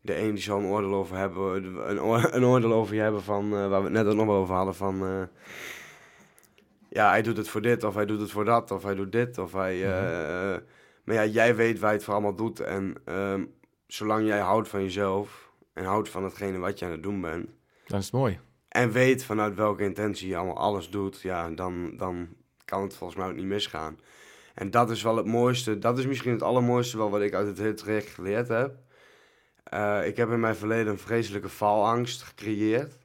de een die zal een oordeel over hebben, een, oor- een oordeel over je hebben van, eh, waar we het net ook nog over hadden, van eh, ja, hij doet het voor dit, of hij doet het voor dat, of hij doet dit, of hij... eh, eh, maar ja, jij weet waar je het voor allemaal doet. En ehm, zolang jij houdt van jezelf en houdt van hetgene wat je aan het doen bent, Dan is het mooi. En weet vanuit welke intentie je allemaal alles doet, ja, dan, dan kan het volgens mij ook niet misgaan. En dat is wel het mooiste, dat is misschien het allermooiste wel wat ik uit het hele traject geleerd heb. Eh, ik heb in mijn verleden een vreselijke faalangst gecreëerd.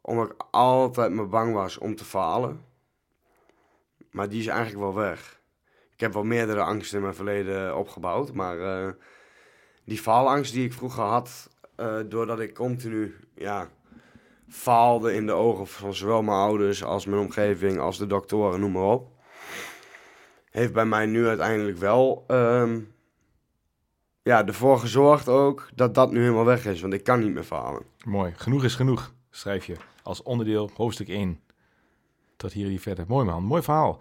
Omdat ik altijd me bang was om te falen. Maar die is eigenlijk wel weg. Ik heb wel meerdere angsten in mijn verleden opgebouwd, maar eh, die faalangst die ik vroeger had, eh, doordat ik continu, ja, faalde in de ogen van zowel mijn ouders als mijn omgeving, als de doktoren, noem maar op. Heeft bij mij nu uiteindelijk wel ehm, ja, ervoor gezorgd ook dat dat nu helemaal weg is. Want ik kan niet meer falen. Mooi. Genoeg is genoeg, schrijf je. Als onderdeel hoofdstuk 1. Tot hier die verder. Mooi man, mooi verhaal.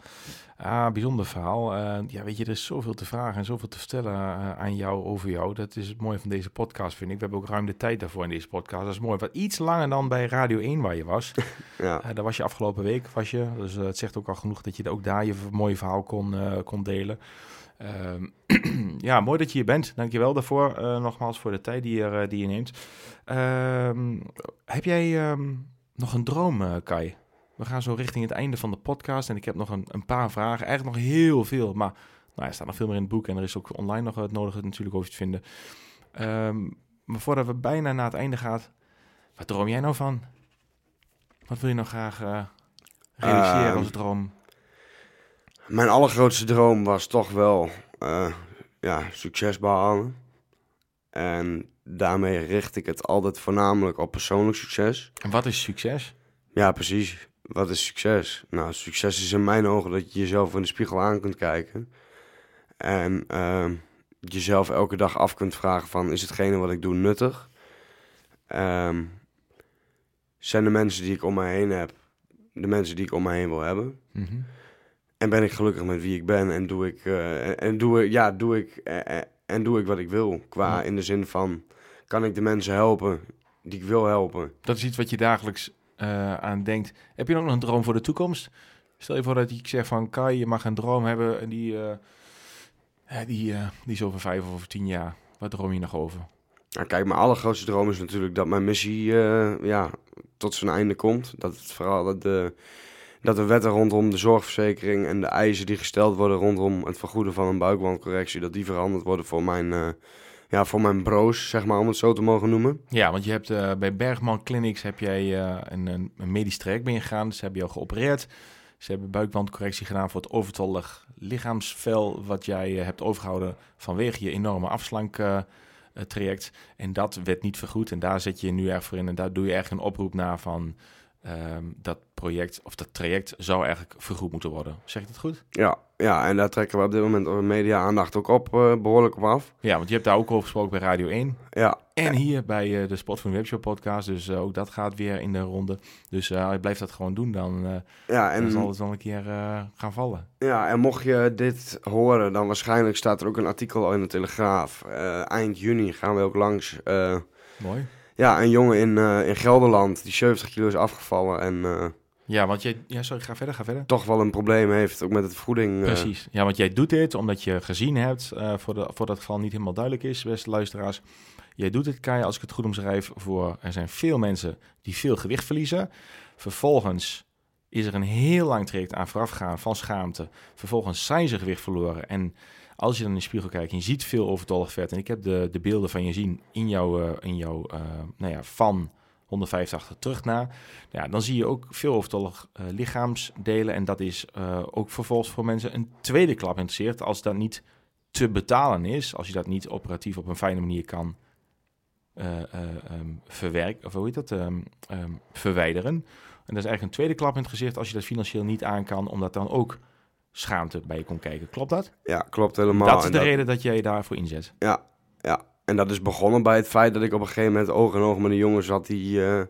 Ah, bijzonder verhaal. Eh, ja, weet je, er is zoveel te vragen en zoveel te vertellen eh, aan jou, over jou. Dat is het mooie van deze podcast, vind ik. We hebben ook ruim de tijd daarvoor in deze podcast. Dat is mooi. Wat iets langer dan bij Radio 1 waar je was. Ja, Eh, daar was je afgelopen week, was je. Dus het zegt ook al genoeg dat je ook daar je mooie verhaal kon, kon delen. Ehm, ja, mooi dat je hier bent. Dankjewel daarvoor. nogmaals voor de tijd die je, die je neemt. Ehm, heb jij ehm, nog een droom, Kai? We gaan zo richting het einde van de podcast. En ik heb nog een, een paar vragen. Eigenlijk nog heel veel. Maar nou, er staat nog veel meer in het boek. En er is ook online nog het nodige natuurlijk over te vinden. Ehm, maar voordat we bijna naar het einde gaan. Wat droom jij nou van? Wat wil je nou graag eh, realiseren Ehm, als droom? mijn allergrootste droom was toch wel eh, ja, succes behalen. En daarmee richt ik het altijd voornamelijk op persoonlijk succes. En wat is succes? Ja, precies. Wat is succes? Nou, succes is in mijn ogen dat je jezelf in de spiegel aan kunt kijken. En ehm, jezelf elke dag af kunt vragen van, is hetgene wat ik doe nuttig? Ehm, zijn de mensen die ik om mij heen heb, de mensen die ik om mij heen wil hebben? Mhm. En ben ik gelukkig met wie ik ben en doe ik, eh, en- en doe ik, ja, doe ik, eh, eh, en doe ik wat ik wil. Qua Ja. in de zin van, kan ik de mensen helpen die ik wil helpen? Dat is iets wat je dagelijks eh, aan denkt. Heb je ook nog een droom voor de toekomst? Stel je voor dat ik zeg van Kai, je mag een droom hebben en die, eh, die, die is over vijf of over tien jaar. Wat droom je nog over? Nou, kijk, mijn allergrootste droom is natuurlijk dat mijn missie ja, tot zijn einde komt. Dat het vooral dat de, dat de wetten rondom de zorgverzekering en de eisen die gesteld worden rondom het vergoeden van een buikwandcorrectie, dat die veranderd worden voor mijn, ja, voor mijn broos, zeg maar, om het zo te mogen noemen. Ja, want je hebt eh, bij Bergman Clinics heb jij eh, een, een, een medisch traject ben je gegaan. Ze hebben jou geopereerd. Ze hebben buikwandcorrectie gedaan voor het overtollig lichaamsvel wat jij eh, hebt overgehouden vanwege je enorme afslank eh, eh, traject. En dat werd niet vergoed en daar zet je je nu erg voor in. En daar doe je echt een oproep naar van ehm, dat project of dat traject zou eigenlijk vergoed moeten worden. Zeg ik dat goed? Ja, ja, en daar trekken we op dit moment media-aandacht ook op, eh, behoorlijk op af. Ja, want je hebt daar ook over gesproken bij Radio 1. Ja, En hier bij eh, de Spot van Webshop podcast. Dus eh, ook dat gaat weer in de ronde. Dus eh blijf dat gewoon doen. Dan, ja, dan zal en, het wel een keer gaan vallen. ja, en mocht je dit horen, dan waarschijnlijk staat er ook een artikel in de Telegraaf. Eind juni gaan we ook langs. Mooi. Ja, een jongen in, eh, in Gelderland die 70 kilo is afgevallen en eh, Ja, want jij... Ja, sorry, ga verder, ga verder. toch wel een probleem heeft, ook met het voeding. eh, Precies. Ja, want jij doet dit omdat je gezien hebt, voor, de, voor dat geval niet helemaal duidelijk is, beste luisteraars. Jij doet dit, Kai, als ik het goed omschrijf, voor er zijn veel mensen die veel gewicht verliezen. Vervolgens is er een heel lang traject aan voorafgaan van schaamte. Vervolgens zijn ze gewicht verloren. En als je dan in de spiegel kijkt en je ziet veel overtollig vet. En ik heb de, de beelden van je zien in jouw, eh, in jouw eh, nou ja, van 185 terug naar. Ja, dan zie je ook veel overtollig eh, lichaamsdelen. En dat is ook vervolgens voor mensen een tweede klap interesseert. Als dat niet te betalen is, als je dat niet operatief op een fijne manier kan eh, eh, ehm, verwerken, of hoe heet dat, Ehm, ehm, verwijderen. En dat is eigenlijk een tweede klap in het gezicht als je dat financieel niet aan kan, omdat dan ook schaamte bij je komt kijken. Klopt dat? Ja, klopt helemaal. dat is En de reden dat jij je daarvoor inzet. Ja, ja. En dat is begonnen bij het feit dat ik op een gegeven moment oog in oog met een jongen zat die eh,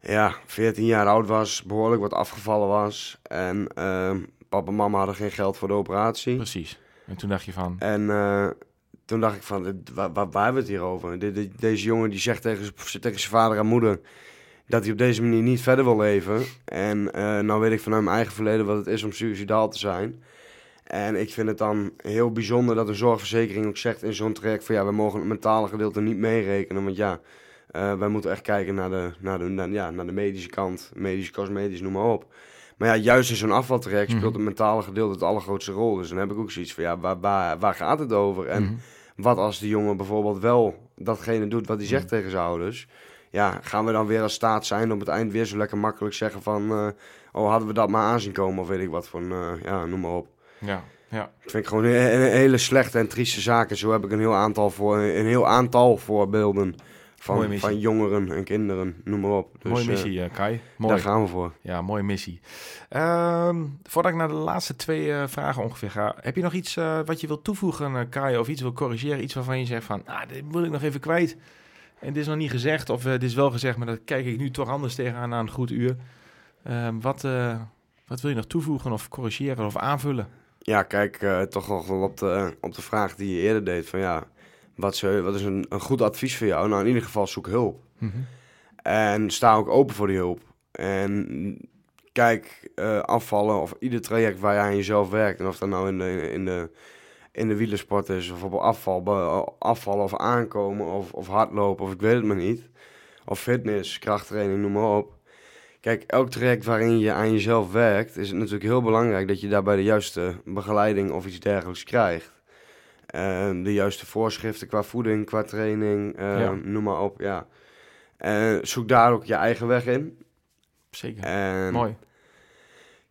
ja, 14 jaar oud was, behoorlijk wat afgevallen was. En eh, papa en mama hadden geen geld voor de operatie. Precies. En toen dacht je van, En eh, toen dacht ik van, waar, waar, waar hebben we het hier over? De- de- deze jongen die zegt tegen, tegen zijn vader en moeder dat hij op deze manier niet verder wil leven. En eh nou weet ik vanuit mijn eigen verleden wat het is om suicidaal te zijn. En ik vind het dan heel bijzonder dat een zorgverzekering ook zegt in zo'n traject van ja, we mogen het mentale gedeelte niet meerekenen. Want ja, eh, wij moeten echt kijken naar de, naar, de, naar, ja, naar de medische kant, medisch, cosmetisch, noem maar op. Maar ja, juist in zo'n afvaltraject Mhm. speelt het mentale gedeelte het allergrootste rol. Dus dan heb ik ook zoiets van ja, waar, waar, waar gaat het over? En mhm. wat als de jongen bijvoorbeeld wel datgene doet wat hij zegt Mm. tegen zijn ouders? Ja, gaan we dan weer als staat zijn op het eind weer zo lekker makkelijk zeggen van... eh, oh, hadden we dat maar aanzien komen of weet ik wat van... eh, ja, noem maar op. ja, ja. Ik vind ik gewoon een, een hele slechte en trieste zaken. Zo heb ik een heel aantal, voor, een heel aantal voorbeelden van, van jongeren en kinderen, noem maar op. Dus, mooie eh, missie, Kai. Mooi. daar gaan we voor. Ja, mooie missie. Ehm, voordat ik naar de laatste twee vragen ongeveer ga, heb je nog iets wat je wilt toevoegen, Kai, of iets wil corrigeren? Iets waarvan je zegt van, ah, dit moet ik nog even kwijt. En dit is nog niet gezegd, of eh, dit is wel gezegd, maar daar kijk ik nu toch anders tegenaan na een goed uur. Ehm, wat, eh, wat wil je nog toevoegen of corrigeren of aanvullen? Ja, kijk, eh, toch nog wel op de, op de vraag die je eerder deed van ja... Wat, zou- wat is een, een goed advies voor jou? Nou, in ieder geval zoek hulp. En sta ook open voor die hulp. En kijk, eh, afvallen of ieder traject waar je aan jezelf werkt. En of dat nou in de, in de, in de wielersport is, of op afval, afvallen of aankomen, of, of hardlopen, of ik weet het maar niet. Of fitness, krachttraining, noem maar op. Kijk, elk traject waarin je aan jezelf werkt, is het natuurlijk heel belangrijk dat je daarbij de juiste begeleiding of iets dergelijks krijgt. Eh, de juiste voorschriften qua voeding, qua training, eh, Ja. noem maar op, ja. Eh, zoek daar ook je eigen weg in. Zeker. En Mooi.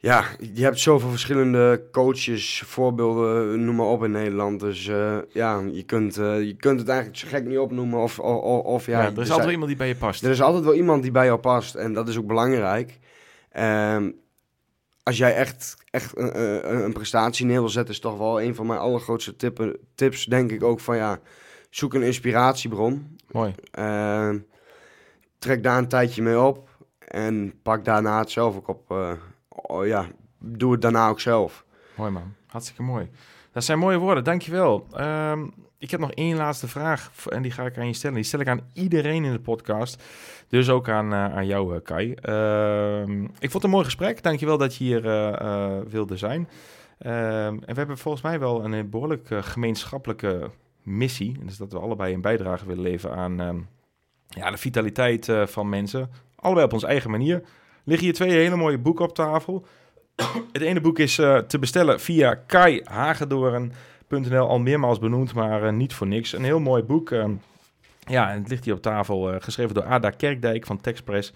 Ja, je hebt zoveel verschillende coaches, voorbeelden, noem maar op in Nederland. Dus eh, ja, je kunt, eh, je kunt het eigenlijk zo gek niet opnoemen. Of, of, of, ja, Ja, er is altijd wel iemand die bij je past. er is altijd wel iemand die bij jou past. En dat is ook belangrijk. Ehm, als jij echt, echt een, een, een prestatie neer wil zetten, is toch wel een van mijn allergrootste tippen, tips, denk ik ook van ja, zoek een inspiratiebron. Mooi. Ehm, trek daar een tijdje mee op. En pak daarna het zelf ook op. oh ja, doe het daarna ook zelf. Mooi man, hartstikke mooi. Dat zijn mooie woorden, dankjewel. Ehm ik heb nog één laatste vraag en die ga ik aan je stellen. Die stel ik aan iedereen in de podcast, dus ook aan, eh, aan jou eh, Kai. Ehm, ik vond het een mooi gesprek, dankjewel dat je hier eh, wilde zijn. Ehm, en we hebben volgens mij wel een eh, behoorlijk eh, gemeenschappelijke missie. En dat we allebei een bijdrage willen leveren aan ja, de vitaliteit van mensen. Allebei op onze eigen manier. Liggen hier twee hele mooie boeken op tafel. Het ene boek is eh, te bestellen via kaihagedoren.nl. Al meermaals benoemd, maar eh, niet voor niks. Een heel mooi boek. ehm, ja, en het ligt hier op tafel, eh, geschreven door Ada Kerkdijk van Texpress.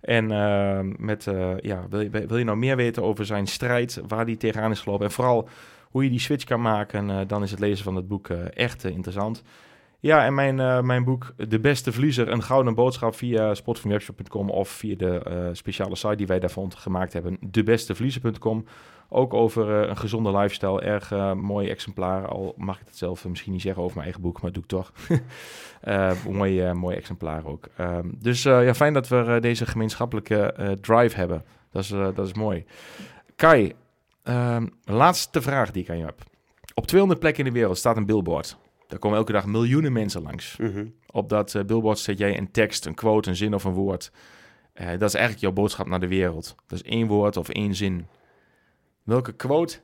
En eh, met, ja, wil je, wil je nou meer weten over zijn strijd, waar hij tegenaan is gelopen en vooral hoe je die switch kan maken, dan is het lezen van het boek echt interessant. Ja, en mijn, eh, mijn boek De Beste Verliezer, een gouden boodschap via sportvanwebshop.com of via de eh, speciale site die wij daarvan gemaakt hebben, debesteverliezer.com. Ook over eh, een gezonde lifestyle, erg mooi exemplaar. Al mag ik het zelf misschien niet zeggen over mijn eigen boek, maar doe ik toch. Mooi, mooi exemplaar ook. Ehm, dus ja, fijn dat we deze gemeenschappelijke drive hebben. Dat is, dat is mooi. Kai, ehm, laatste vraag die ik aan je heb. Op 200 plekken in de wereld staat een billboard. Daar komen elke dag miljoenen mensen langs. Mhm. Op dat eh, billboard zet jij een tekst, een quote, een zin of een woord. Eh, dat is eigenlijk jouw boodschap naar de wereld. Dat is één woord of één zin. Welke quote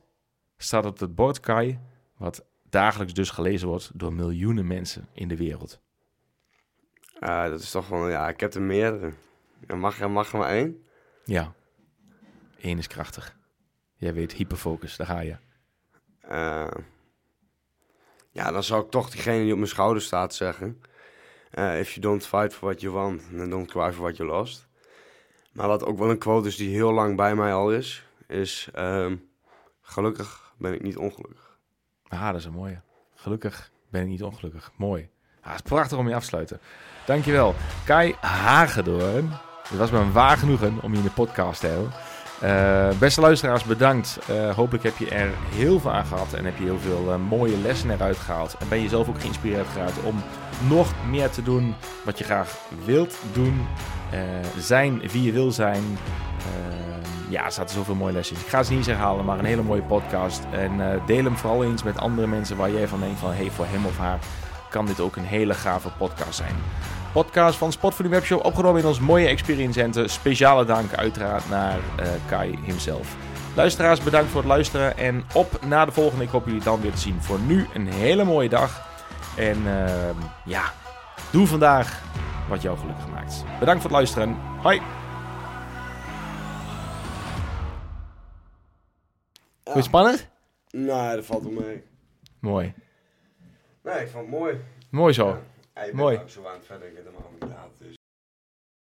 staat op het bord, Kai, wat dagelijks dus gelezen wordt door miljoenen mensen in de wereld? Ah, dat is toch wel, ja, ik heb er meerdere. Mag, er, mag er maar één? Ja, één is krachtig. Jij weet, hyperfocus, daar ga je. Eh, ja, dan zou ik toch diegene die op mijn schouder staat zeggen. Eh, if you don't fight for what you want, then don't cry for what you lost. Maar wat ook wel een quote is die heel lang bij mij al is, is... ehm, gelukkig ben ik niet ongelukkig. Ah, dat is een mooie. Gelukkig ben ik niet ongelukkig. Mooi. Ah, het is prachtig om je af te sluiten. Dankjewel. Kai Hagedoorn. Het was me een waar genoegen om je in de podcast te hebben. Eh, beste luisteraars, bedankt. Eh, hopelijk heb je er heel veel aan gehad en heb je heel veel eh, mooie lessen eruit gehaald. En ben je zelf ook geïnspireerd geraakt om nog meer te doen wat je graag wilt doen. Zijn wie je wil zijn. Ja, er zaten zoveel mooie lessen in. Ik ga ze niet herhalen, maar een hele mooie podcast. En deel hem vooral eens met andere mensen waar jij van denkt van... hey, voor hem of haar kan dit ook een hele gave podcast zijn. Podcast van de Webshop, opgenomen in ons mooie Experience Center. Speciale dank uiteraard naar eh, Kai himself. Luisteraars, bedankt voor het luisteren en op naar de volgende. Ik hoop jullie dan weer te zien. Voor nu een hele mooie dag. En ehm, ja, doe vandaag wat jou gelukkig maakt. Bedankt voor het luisteren. Hoi! Je het spannend? Nee, dat valt wel mee. Mooi. Nee, ik vond het mooi. Mooi zo. Ja, je bent Mooi. ook zo aan het verder, ik heb niet.